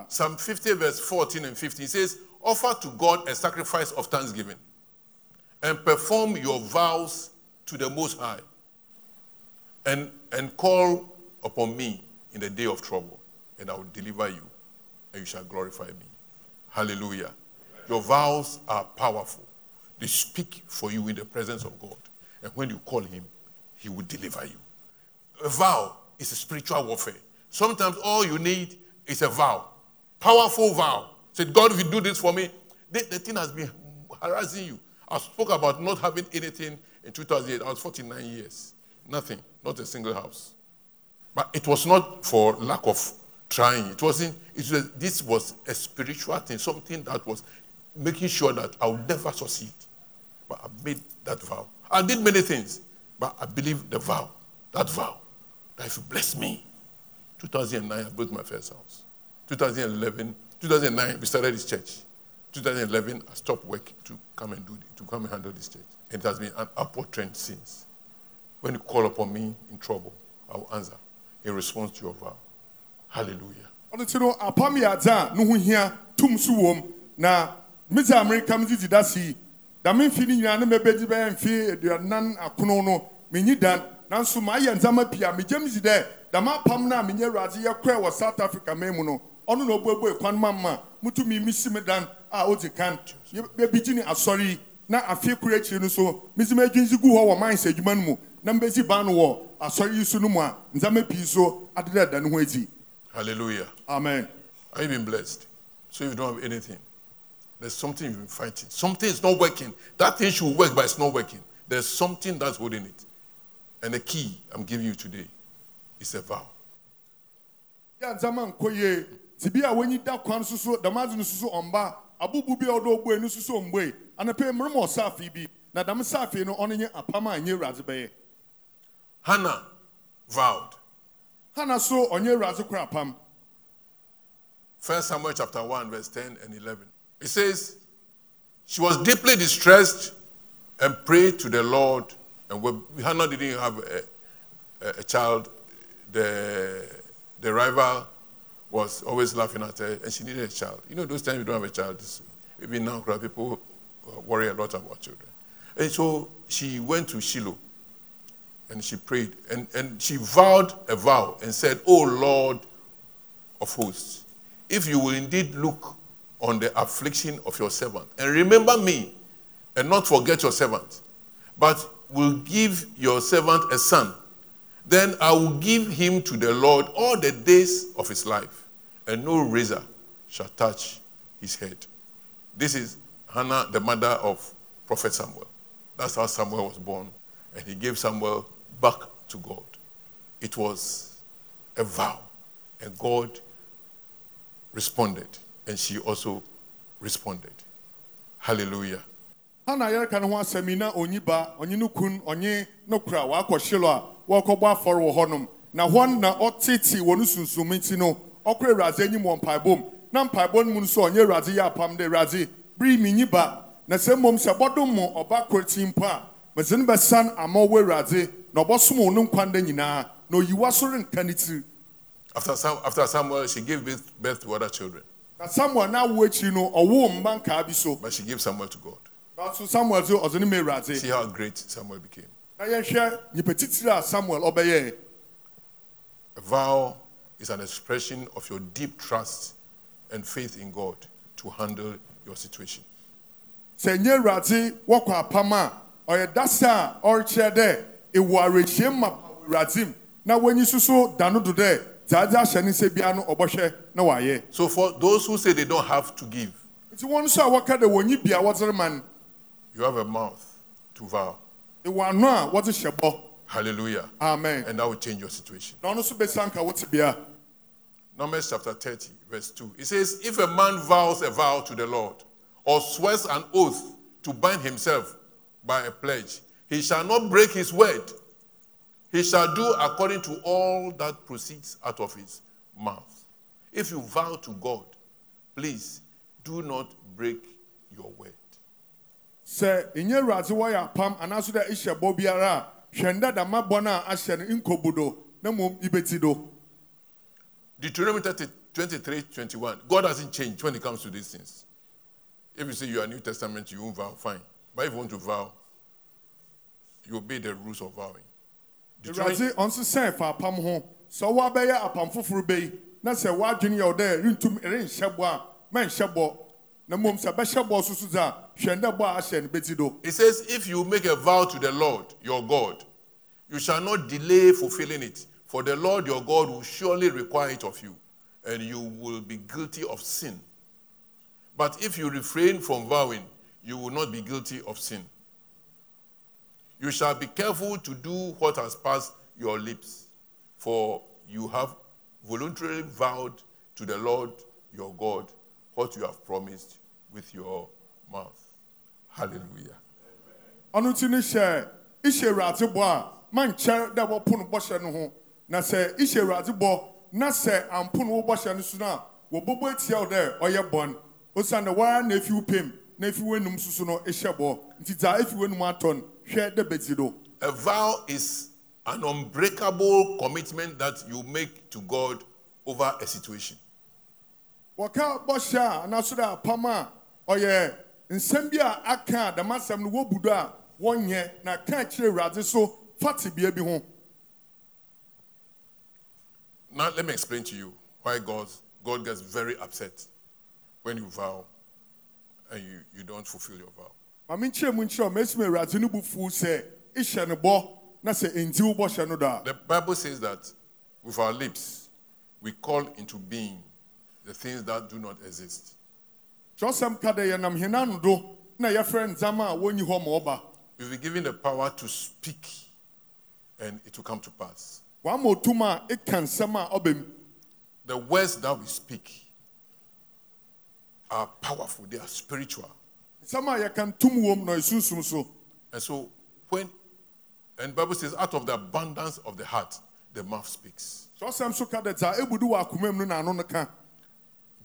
Psalm 50, verse 14 and 15 says, Offer to God a sacrifice of thanksgiving and perform your vows to the Most High and, and call upon me in the day of trouble, and I will deliver you, and you shall glorify me. Hallelujah. Your vows are powerful, they speak for you in the presence of God. And when you call Him, He will deliver you. A vow is a spiritual warfare. Sometimes all you need is a vow, powerful vow. Say, God, if you do this for me, the, the thing has been harassing you. I spoke about not having anything in 2008. I was 49 years, nothing, not a single house. But it was not for lack of trying. It wasn't. It was, this was a spiritual thing, something that was making sure that I would never succeed. But I made that vow. I did many things, but I believe the vow, that vow, that if you bless me, 2009 I built my first house. 2011, 2009 we started this church. 2011 I stopped work to come and do to come and handle this church, and it has been an upward trend since. When you call upon me in trouble, I will answer in response to your vow. Hallelujah. ɔno ti no apam yɛ adze a ne tum so na medze amerika dzi da se yi dame mfe no nyinaa ne mɛbɛgye bɛyɛ mfe aduanan akono no menyi dan nanso maayɛ ndzɛmba pii a megyam dzi dɛ dɛm apam no a menyɛ awurade yɛkɔɛ wɔ south africa man mu no ɔno na ɔbuebue kwan ma ma mutumi mesi me dan a ɔdzi kan yɛbɛgye ne asɔre yi na afe koro akyiri no so medze m'adwinsi gu hɔ wɔ mines adwuma no mu na mbɛsi ban no wɔ asɔre yi so no mu a ndzɛmba pii so adeda da ne ho Hallelujah. amen Have you been blessed? So if you don't have anything, there's something you've been fighting. Something is not working. That thing should work, but it's not working. There's something that's holding it. And the key I'm giving you today is a vow. yɛ ndzɛmba nkɔ yie ti bi a wɔnyi da kwan so so damaadze no so so ɔmba abubu bi a ɔdɔ ɔbue no so so ɔmbue anapɛ mmerɛ ma ɔsaafe bi na dɛm saafe no ɔno nye apam a ɛnyɛ awurade bɛyɛ Hannah vowed. hana so ɔnyɛ awurade kora apam 1 Samuel chapter 1, verse 10 and 11. It says, She was deeply distressed and prayed to the Lord. And when Hannah didn't have a, a, a child, the, the rival was always laughing at her, and she needed a child. You know, those times you don't have a child, even now, people worry a lot about children. And so she went to Shiloh and she prayed and, and she vowed a vow and said, Oh Lord of hosts, if you will indeed look on the affliction of your servant and remember me and not forget your servant, but will give your servant a son, Then I will give him to the Lord all the days of his life, and no razor shall touch his head. This is Hannah, the mother of Prophet Samuel. That's how Samuel was born, and he gave Samuel back to God. It was a vow, and God responded, and she also responded. Hallelujah. a wɔrekɔbɔ afɔre wɔ hɔnom. Na hɔ na ɔtete wɔ no sunsum nti no ɔkɔ awurade anim wɔ mpaebom na mpaebɔ no mu nso ɔnyɛ awurade yɛ apam dɛ awurade bere mi nyi ba. Na sɛ mmom sɛ bɔdom mo ɔba koroti mpo a mɛdze no bɛsan ama ɔwɔ awurade na ɔbɔsom wo no nkwa nda nyinaa. Na oyiwa so renka ne tiri. After, Sam, after Samuel, she gave birth, birth to other children, na samuel na awo akyiri no ɔwoo mma nkaa bi so. But she gave Samuel to God. nanso samuel so ɔdze no ma awurade. See how great Samuel became. Na yɛhwɛ nnipa titiri a vow is an expression of your deep trust and faith in God to handle your situation. sɛ nye awurade wɔkɔ apam a ɔyɛ dasa a ɔrekyerɛ dɛ ewu awerɛkyie ma awurade mu na wɔnyi soso da no do dɛ dzaadze ahyɛ ne nsa biara no ɔbɔhwɛ na wayɛ So, for those who say they don't have to give, nti wɔn nso a wɔka dɛ wɔnyi bia wɔdze rema no you have a mouth to vow. Ewu ano a wɔdze hyɛ bɔ Hallelujah. amen And that will change your situation. na ɔno nso bɛsi anka wote bia Numbers chapter 30, verse 2. It says, If a man vows a vow to the Lord, or swears an oath to bind himself by a pledge, he shall not break his word. He shall do according to all that proceeds out of his mouth. If you vow to God, please do not break your word. Sɛ nye awurade wɔyɛ apam anaasɛ dɛ ehyɛ bɔ biara a hwɛ ndadama bɔ no a ahyɛ no nkɔbu do na mmom ibeti do Deuteronomy 30, 23, 21. God hasn't changed when it comes to these things. If you say you are New Testament, you won't vow, fine. But if you want to vow, you obey the rules of vowing. Awurade ɔnso sɛn fa apam ho sɛ wɔabɛyɛ apam foforɔ bɛyi na sɛ wɔadwene yɛ wo dɛ rentum renhyɛ bɔ a mɛnhyɛ bɔ it says, if you make a vow to the Lord your God, you shall not delay fulfilling it, for the Lord your God will surely require it of you, and you will be guilty of sin. But if you refrain from vowing, you will not be guilty of sin. You shall be careful to do what has passed your lips, for you have voluntarily vowed to the Lord your God what you have promised with your mouth. Hallelujah. ɔno nti no hyɛ ihyɛ awurade bɔ a mankyɛr dɛ wɔpo no bɔhyɛ no ho na sɛ ihyɛ awurade bɔ na sɛ ampo no wo bɔhyɛ no so no a wɔbɛbɔ atia wo dɛ ɔyɛ bɔn osiane wɔara na efi wo pem na efi w'anum soso no ehyɛ bɔ nti dza efi w'anum atɔ no hwɛ dɛ do A vow is an unbreakable commitment that you make to God over a situation. Wɔka bɔhyɛ a anaso dɛ apam a ɔyɛ nsɛm bi a aka a dɛm asɛm no wɔbu do a wɔnyɛ na ka kyerɛ awurade so fa tebea bi ho. Now, let me explain to you why God, God gets very upset when you vow and you, you don't fulfill your vow. ma menkyerɛ mu nkyerɛ ɔma ɛsim awurade no bufuw sɛ ihyɛ no bɔ na sɛ enti wo bɔhyɛ no do a The Bible says that with our lips, we call into being the things that do not exist. kyerɛsɛm ka dɛ yɛnam hena ano do na yɛfrɛ ndzama a wɔnyi hɔ ma ɔba We've been given the power to speak and it will come to pass. wama otum a ɛka nsɛm a ɔba The words that we speak are powerful, they are spiritual. nsɛm a yɛka ntom wom na ɛsunsum so And so when and Bible says, out of the abundance of the heart, the mouth speaks.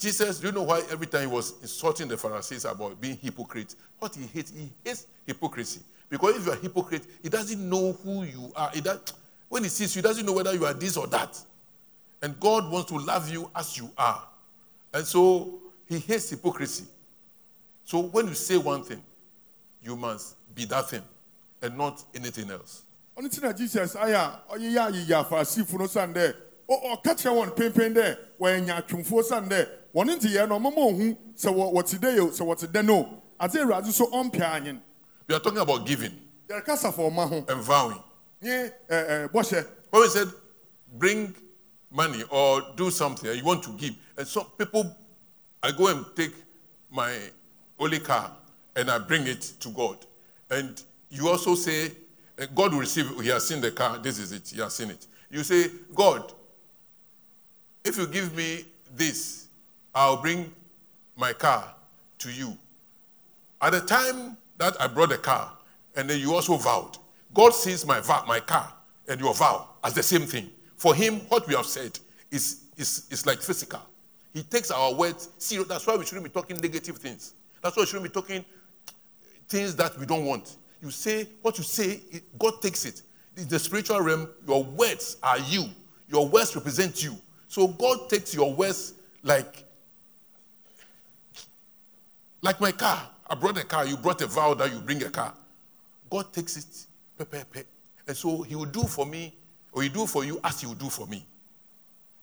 Jesus, do you know why every time he was insulting the Pharisees about being hypocrites? What he hates, he hates hypocrisy. Because if you are a hypocrite, he doesn't know who you are. He does, when he sees you, he doesn't know whether you are this or that. And God wants to love you as you are. And so he hates hypocrisy. So when you say one thing, you must be that thing and not anything else. ɔno ti na jesus ayɛ a ɔyeyɛ ayeyɛ afarisifo no san dɛ ɔka kyerɛ wɔn pempen dɛ wɔyɛ nyaatwomfoɔ san dɛ wɔne nteyɛ no ɔmama ohu sɛ wɔte dɛ yɛ sɛ wɔte dɛ no adze awurade so ɔmpɛ anyen We are talking about giving yɛrekasa fa ɔma ho and vowing. nye ɛɛ bɔhyɛ When we said bring money or do something you want to give, and some people, I go and take my holy car and I bring it to God. And you also say, uh, God will receive. He has seen the car. This is it. He has seen it. You say, God, if you give me this, I'll bring my car to you. At the time that I brought the car, and then you also vowed, God sees my vow, my car, and your vow as the same thing. For him, what we have said is, is, is like physical. He takes our words serious. That's why we shouldn't be talking negative things. That's why we shouldn't be talking things that we don't want. You say what you say, it- God takes it. In the spiritual realm, your words are you. Your words represent you. So God takes your words like like my car. I brought a car. You brought a vow that you bring a car. God takes it, pe, pe, pe. and so He will do for me, or He do for you as He will do for me.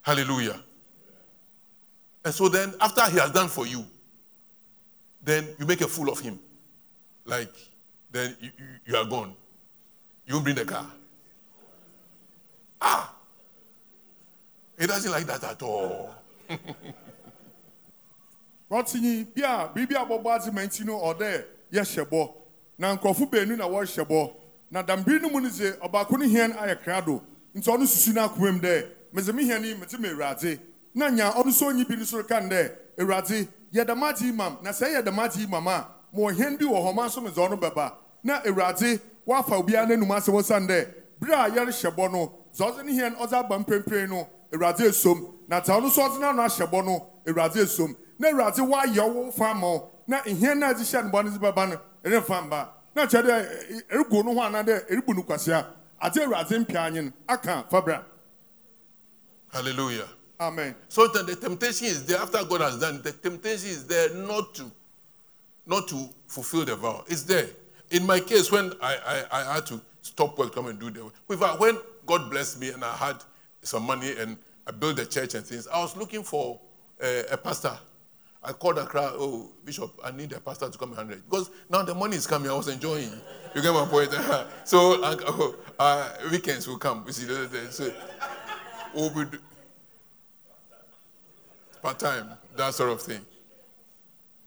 Hallelujah. And so then, after He has done for you, then you make a fool of Him. Like, then you, you, you are gone. You won't bring the car. Ah! He doesn't like that at all. rɔtinyi bi a biribi abɔbɔ adze ma nti no ɔdɛ yɛhyɛ na nkurɔfo beenu na wɔrehyɛ bɔ na dambiri no mu no dze ɔbaako ne hɛn ayɛ krado. Nti ɔno susu no akoma mu dɛ medze me hɛn yi medze ma awurade na nya ɔno nso onyi bi no so kan dɛ awurade yɛ dɛm agye yi na sɛ yɛ dɛm agye yi a ma ɔhɛn bi wɔ hɔ ma nso medze ɔno bɛba na awurade wafa obiara n'anum ase wɔ san dɛ bere a yɛrehyɛ bɔ no dza ɔdze ne hɛn ɔdze aba mprempren no awurade esom na dza ɔno nso ɔdze n'ano ahyɛ no awurade esom na awurade wayɛ ɔwɔ fa ma wo na nhɛn no a ɛdze hyɛ no bɔ no bɛba no ɛremfa mba na kyerɛ dɛ ɛregu no ho anaa dɛ ɛrebu no kwasea awurade mpia aka fabra Hallelujah. amen So the temptation is there after God has done. The temptation is there not to, not to fulfill the vow. It's there. In my case, when I, I, I had to stop work, come and do the work. When God blessed me and I had some money and I built a church and things, I was looking for uh, a pastor. I called Accra, oh, Bishop, I need a pastor to come and handle it. Because now the money is coming, I was enjoying. You get my point? so uh, uh, weekends will come. You see, so, we'll be part time, that sort of thing.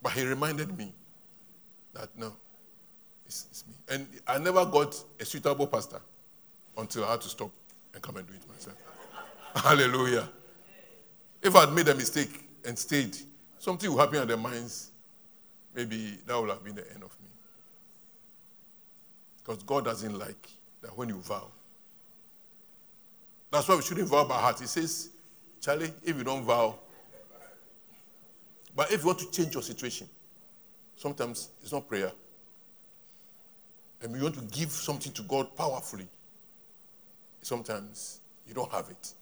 But he reminded me that no, it's, it's me. And I never got a suitable pastor until I had to stop and come and do it myself. Hallelujah. If I'd made a mistake and stayed, something will happen at the minds. Maybe that will have been the end of me. Because God doesn't like that when you vow. That's why we shouldn't vow by heart. He says, Charlie, if you don't vow, but if you want to change your situation, sometimes it's not prayer. And you want to give something to God powerfully. Sometimes you don't have it.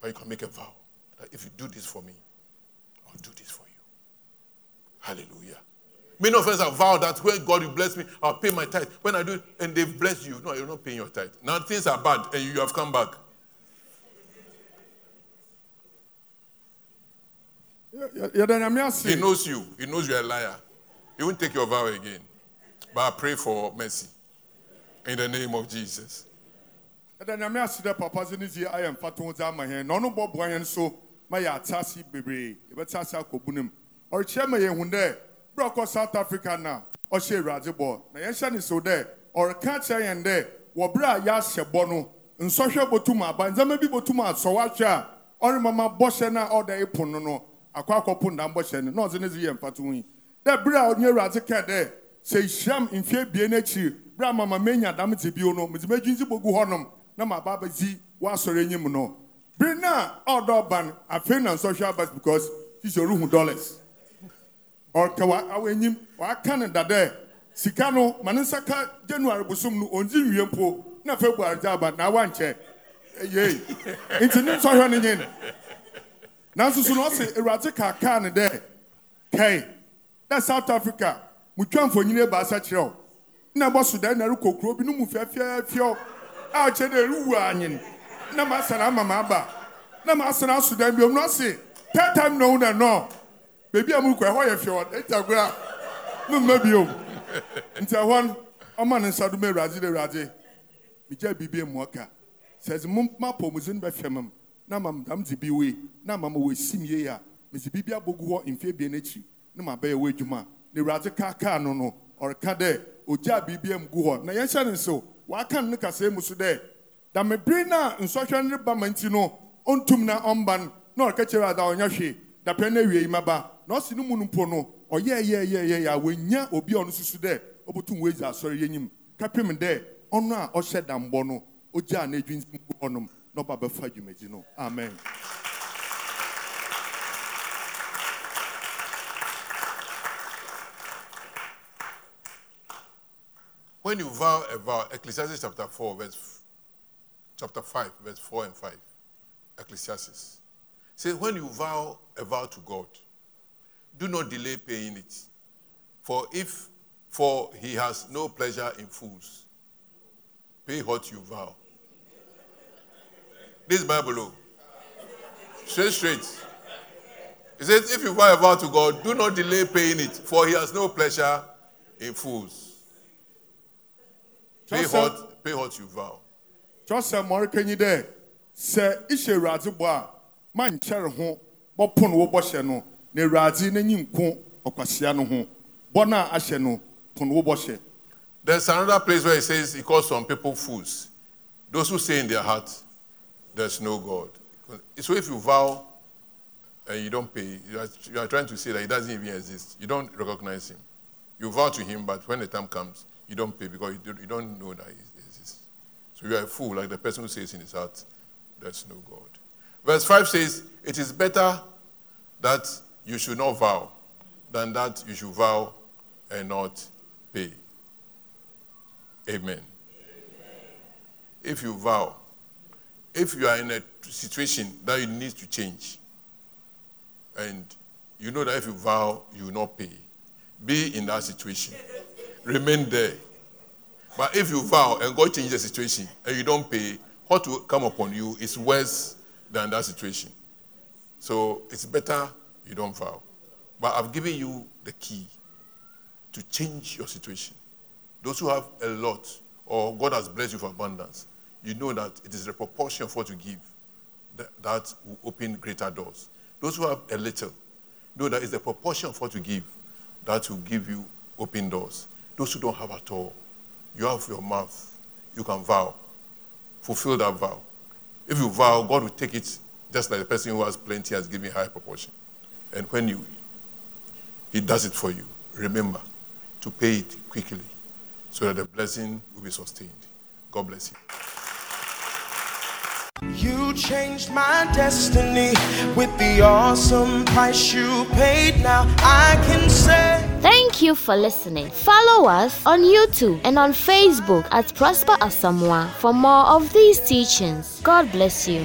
But you can make a vow that if you do this for me, I'll do this for you. Hallelujah. Many of us have vowed that when God will bless me, I'll pay my tithe. When I do it, and they've blessed you, no, you're not paying your tithe. Now things are bad and you have come back. Yɛ- yɛda nyame ase He knows you. He knows you're a liar. He won't take your vow again. But I pray for mercy. In the name of Jesus. Ma yɛ ate ase bebree. Yɛbɛte ase akɔbu no mu ɔrekyerɛ ma yɛhu dɛ berɛ ɔkɔ south africa na ɔhyɛ awurade bɔ na yɛnhyɛ ne so dɛ ɔreka kyerɛ yɛn dɛ wɔ berɛ a yɛahyɛ bɔ no nsɔhwɛ bɔtum aba. Ndzɛmba bi bɔtum asɔ wahwɛ a ɔremama bɔhyɛ no a ɔda epo no no akɔ akɔpo ndam bɔhyɛ no. Na ɔdze ne dze yɛ mfato ho yi. Dɛ berɛ a ɔne awurade ka dɛ sɛ nhyiram mfeɛ bie n'akyi berɛ a mama menya dam dze bio no medze m'adwinsi bogu hɔnom na maba abɛdzi w'asɔre enyim no. Bere no a ɔdɔ ɔba no afei na nsɔhwɛ aba because sisi oruhu dollars. Ɔka wa awo enyim waka ne dada sika no ma ne nsa ka january bosom no ondzi nwie mpo na february gye aba na awa nkyɛ. Eyei nti ne nsɔhwɛ no nye no. Nanso so na ɔse awurade kaakaa ne dɛ. Kɛi dɛ south africa mutwa mfonyini ebaasa kyerɛ o na bɔ sudan na ɛrekɔ kuro bi no mu fɛfɛɛfɛw a ɔkyerɛ dɛ ɛrewu anyen. Na ma asana ama ma aba na ma asana sudan bi omu na third time na ohun na nɔ beebi a mu kɔ ɛhɔ yɛ fɛw ɛta kura mu mma bi o nti ɛhɔ no ɔma ne nsa do ma awurade de awurade megya biribi emu ɔka sɛ ɛdze mo ma apɔmudzen no bɛhwɛ me m na ma dam dze bi wei na ma ma wɔsim yie a medze biribi abɔgu hɔ mfe ebien akyi na ma bɛyɛ wɔ adwuma na awurade kaakaa no no ɔreka dɛ ogyaa biribi am gu hɔ. Na yɛnhyɛ ne nsew waka no ne kasɛɛ mu so dɛ damebere no a nsɔhwɛ no reba ma nti no ɔntum na ɔmba no na ɔreka kyerɛ ada ɔnyɛ hwee. Dapɛ no awie yi maba na ɔsi no mu no mpo no ɔyɛɛyɛɛyɛyɛ a wɔnya obi a ɔno susu dɛ ɔbɛtum wɔadzi asɔre yɛnyim kapem dɛ ɔno a ɔhyɛ dambɔ no ogyaa no adwi nsɛm gu hɔnom na ɔba bɛfa dwumadi no. Amen. When you vow a vow, Ecclesiastes chapter 4, verse chapter 5, verse 4 and 5. Ecclesiastes. Say when you vow a vow to God, do not delay paying it. For if for he has no pleasure in fools. Pay what you vow. This Bible, oh. straight, straight. It says, if you vow a vow to God, do not delay paying it, for he has no pleasure in fools. Pay what, pay what you vow. Bɔ a mankyɛre ho bɔpo no wo bɔhyɛ no na awurade n'anyi nko ɔkwasea no ho bɔ no a ahyɛ no There's another place where it says he calls some people fools. Those who say in their heart, there's no God. So if you vow and you don't pay, you are, you are trying to say that he doesn't even exist. You don't recognize him. You vow to him, but when the time comes, you don't pay because you don't, know that he exists. So you are a fool, like the person who says in his heart, there's no God. Verse 5 says, It is better that you should not vow than that you should vow and not pay. Amen. If you vow, if you are in a situation that you need to change, and you know that if you vow, you will not pay, be in that situation. Remain there. But if you vow and God changes the situation and you don't pay, what will come upon you is worse than that situation. So it's better you don't vow. But I've given you the key to change your situation. Those who have a lot, or God has blessed you for abundance, you know that it is the proportion of what you give that, that will open greater doors. Those who have a little, know that it's the proportion of what you give that will give you open doors. Those who don't have at all, you have your mouth, you can vow. Fulfill that vow. If you vow, God will take it just like the person who has plenty has given high proportion. And when you he does it for you. Remember to pay it quickly so that the blessing will be sustained. God bless you. You changed my destiny with the awesome price you paid. Now I can say. Thank you for listening. Follow us on YouTube and on Facebook at Prosper Asamoah for more of these teachings. God bless you.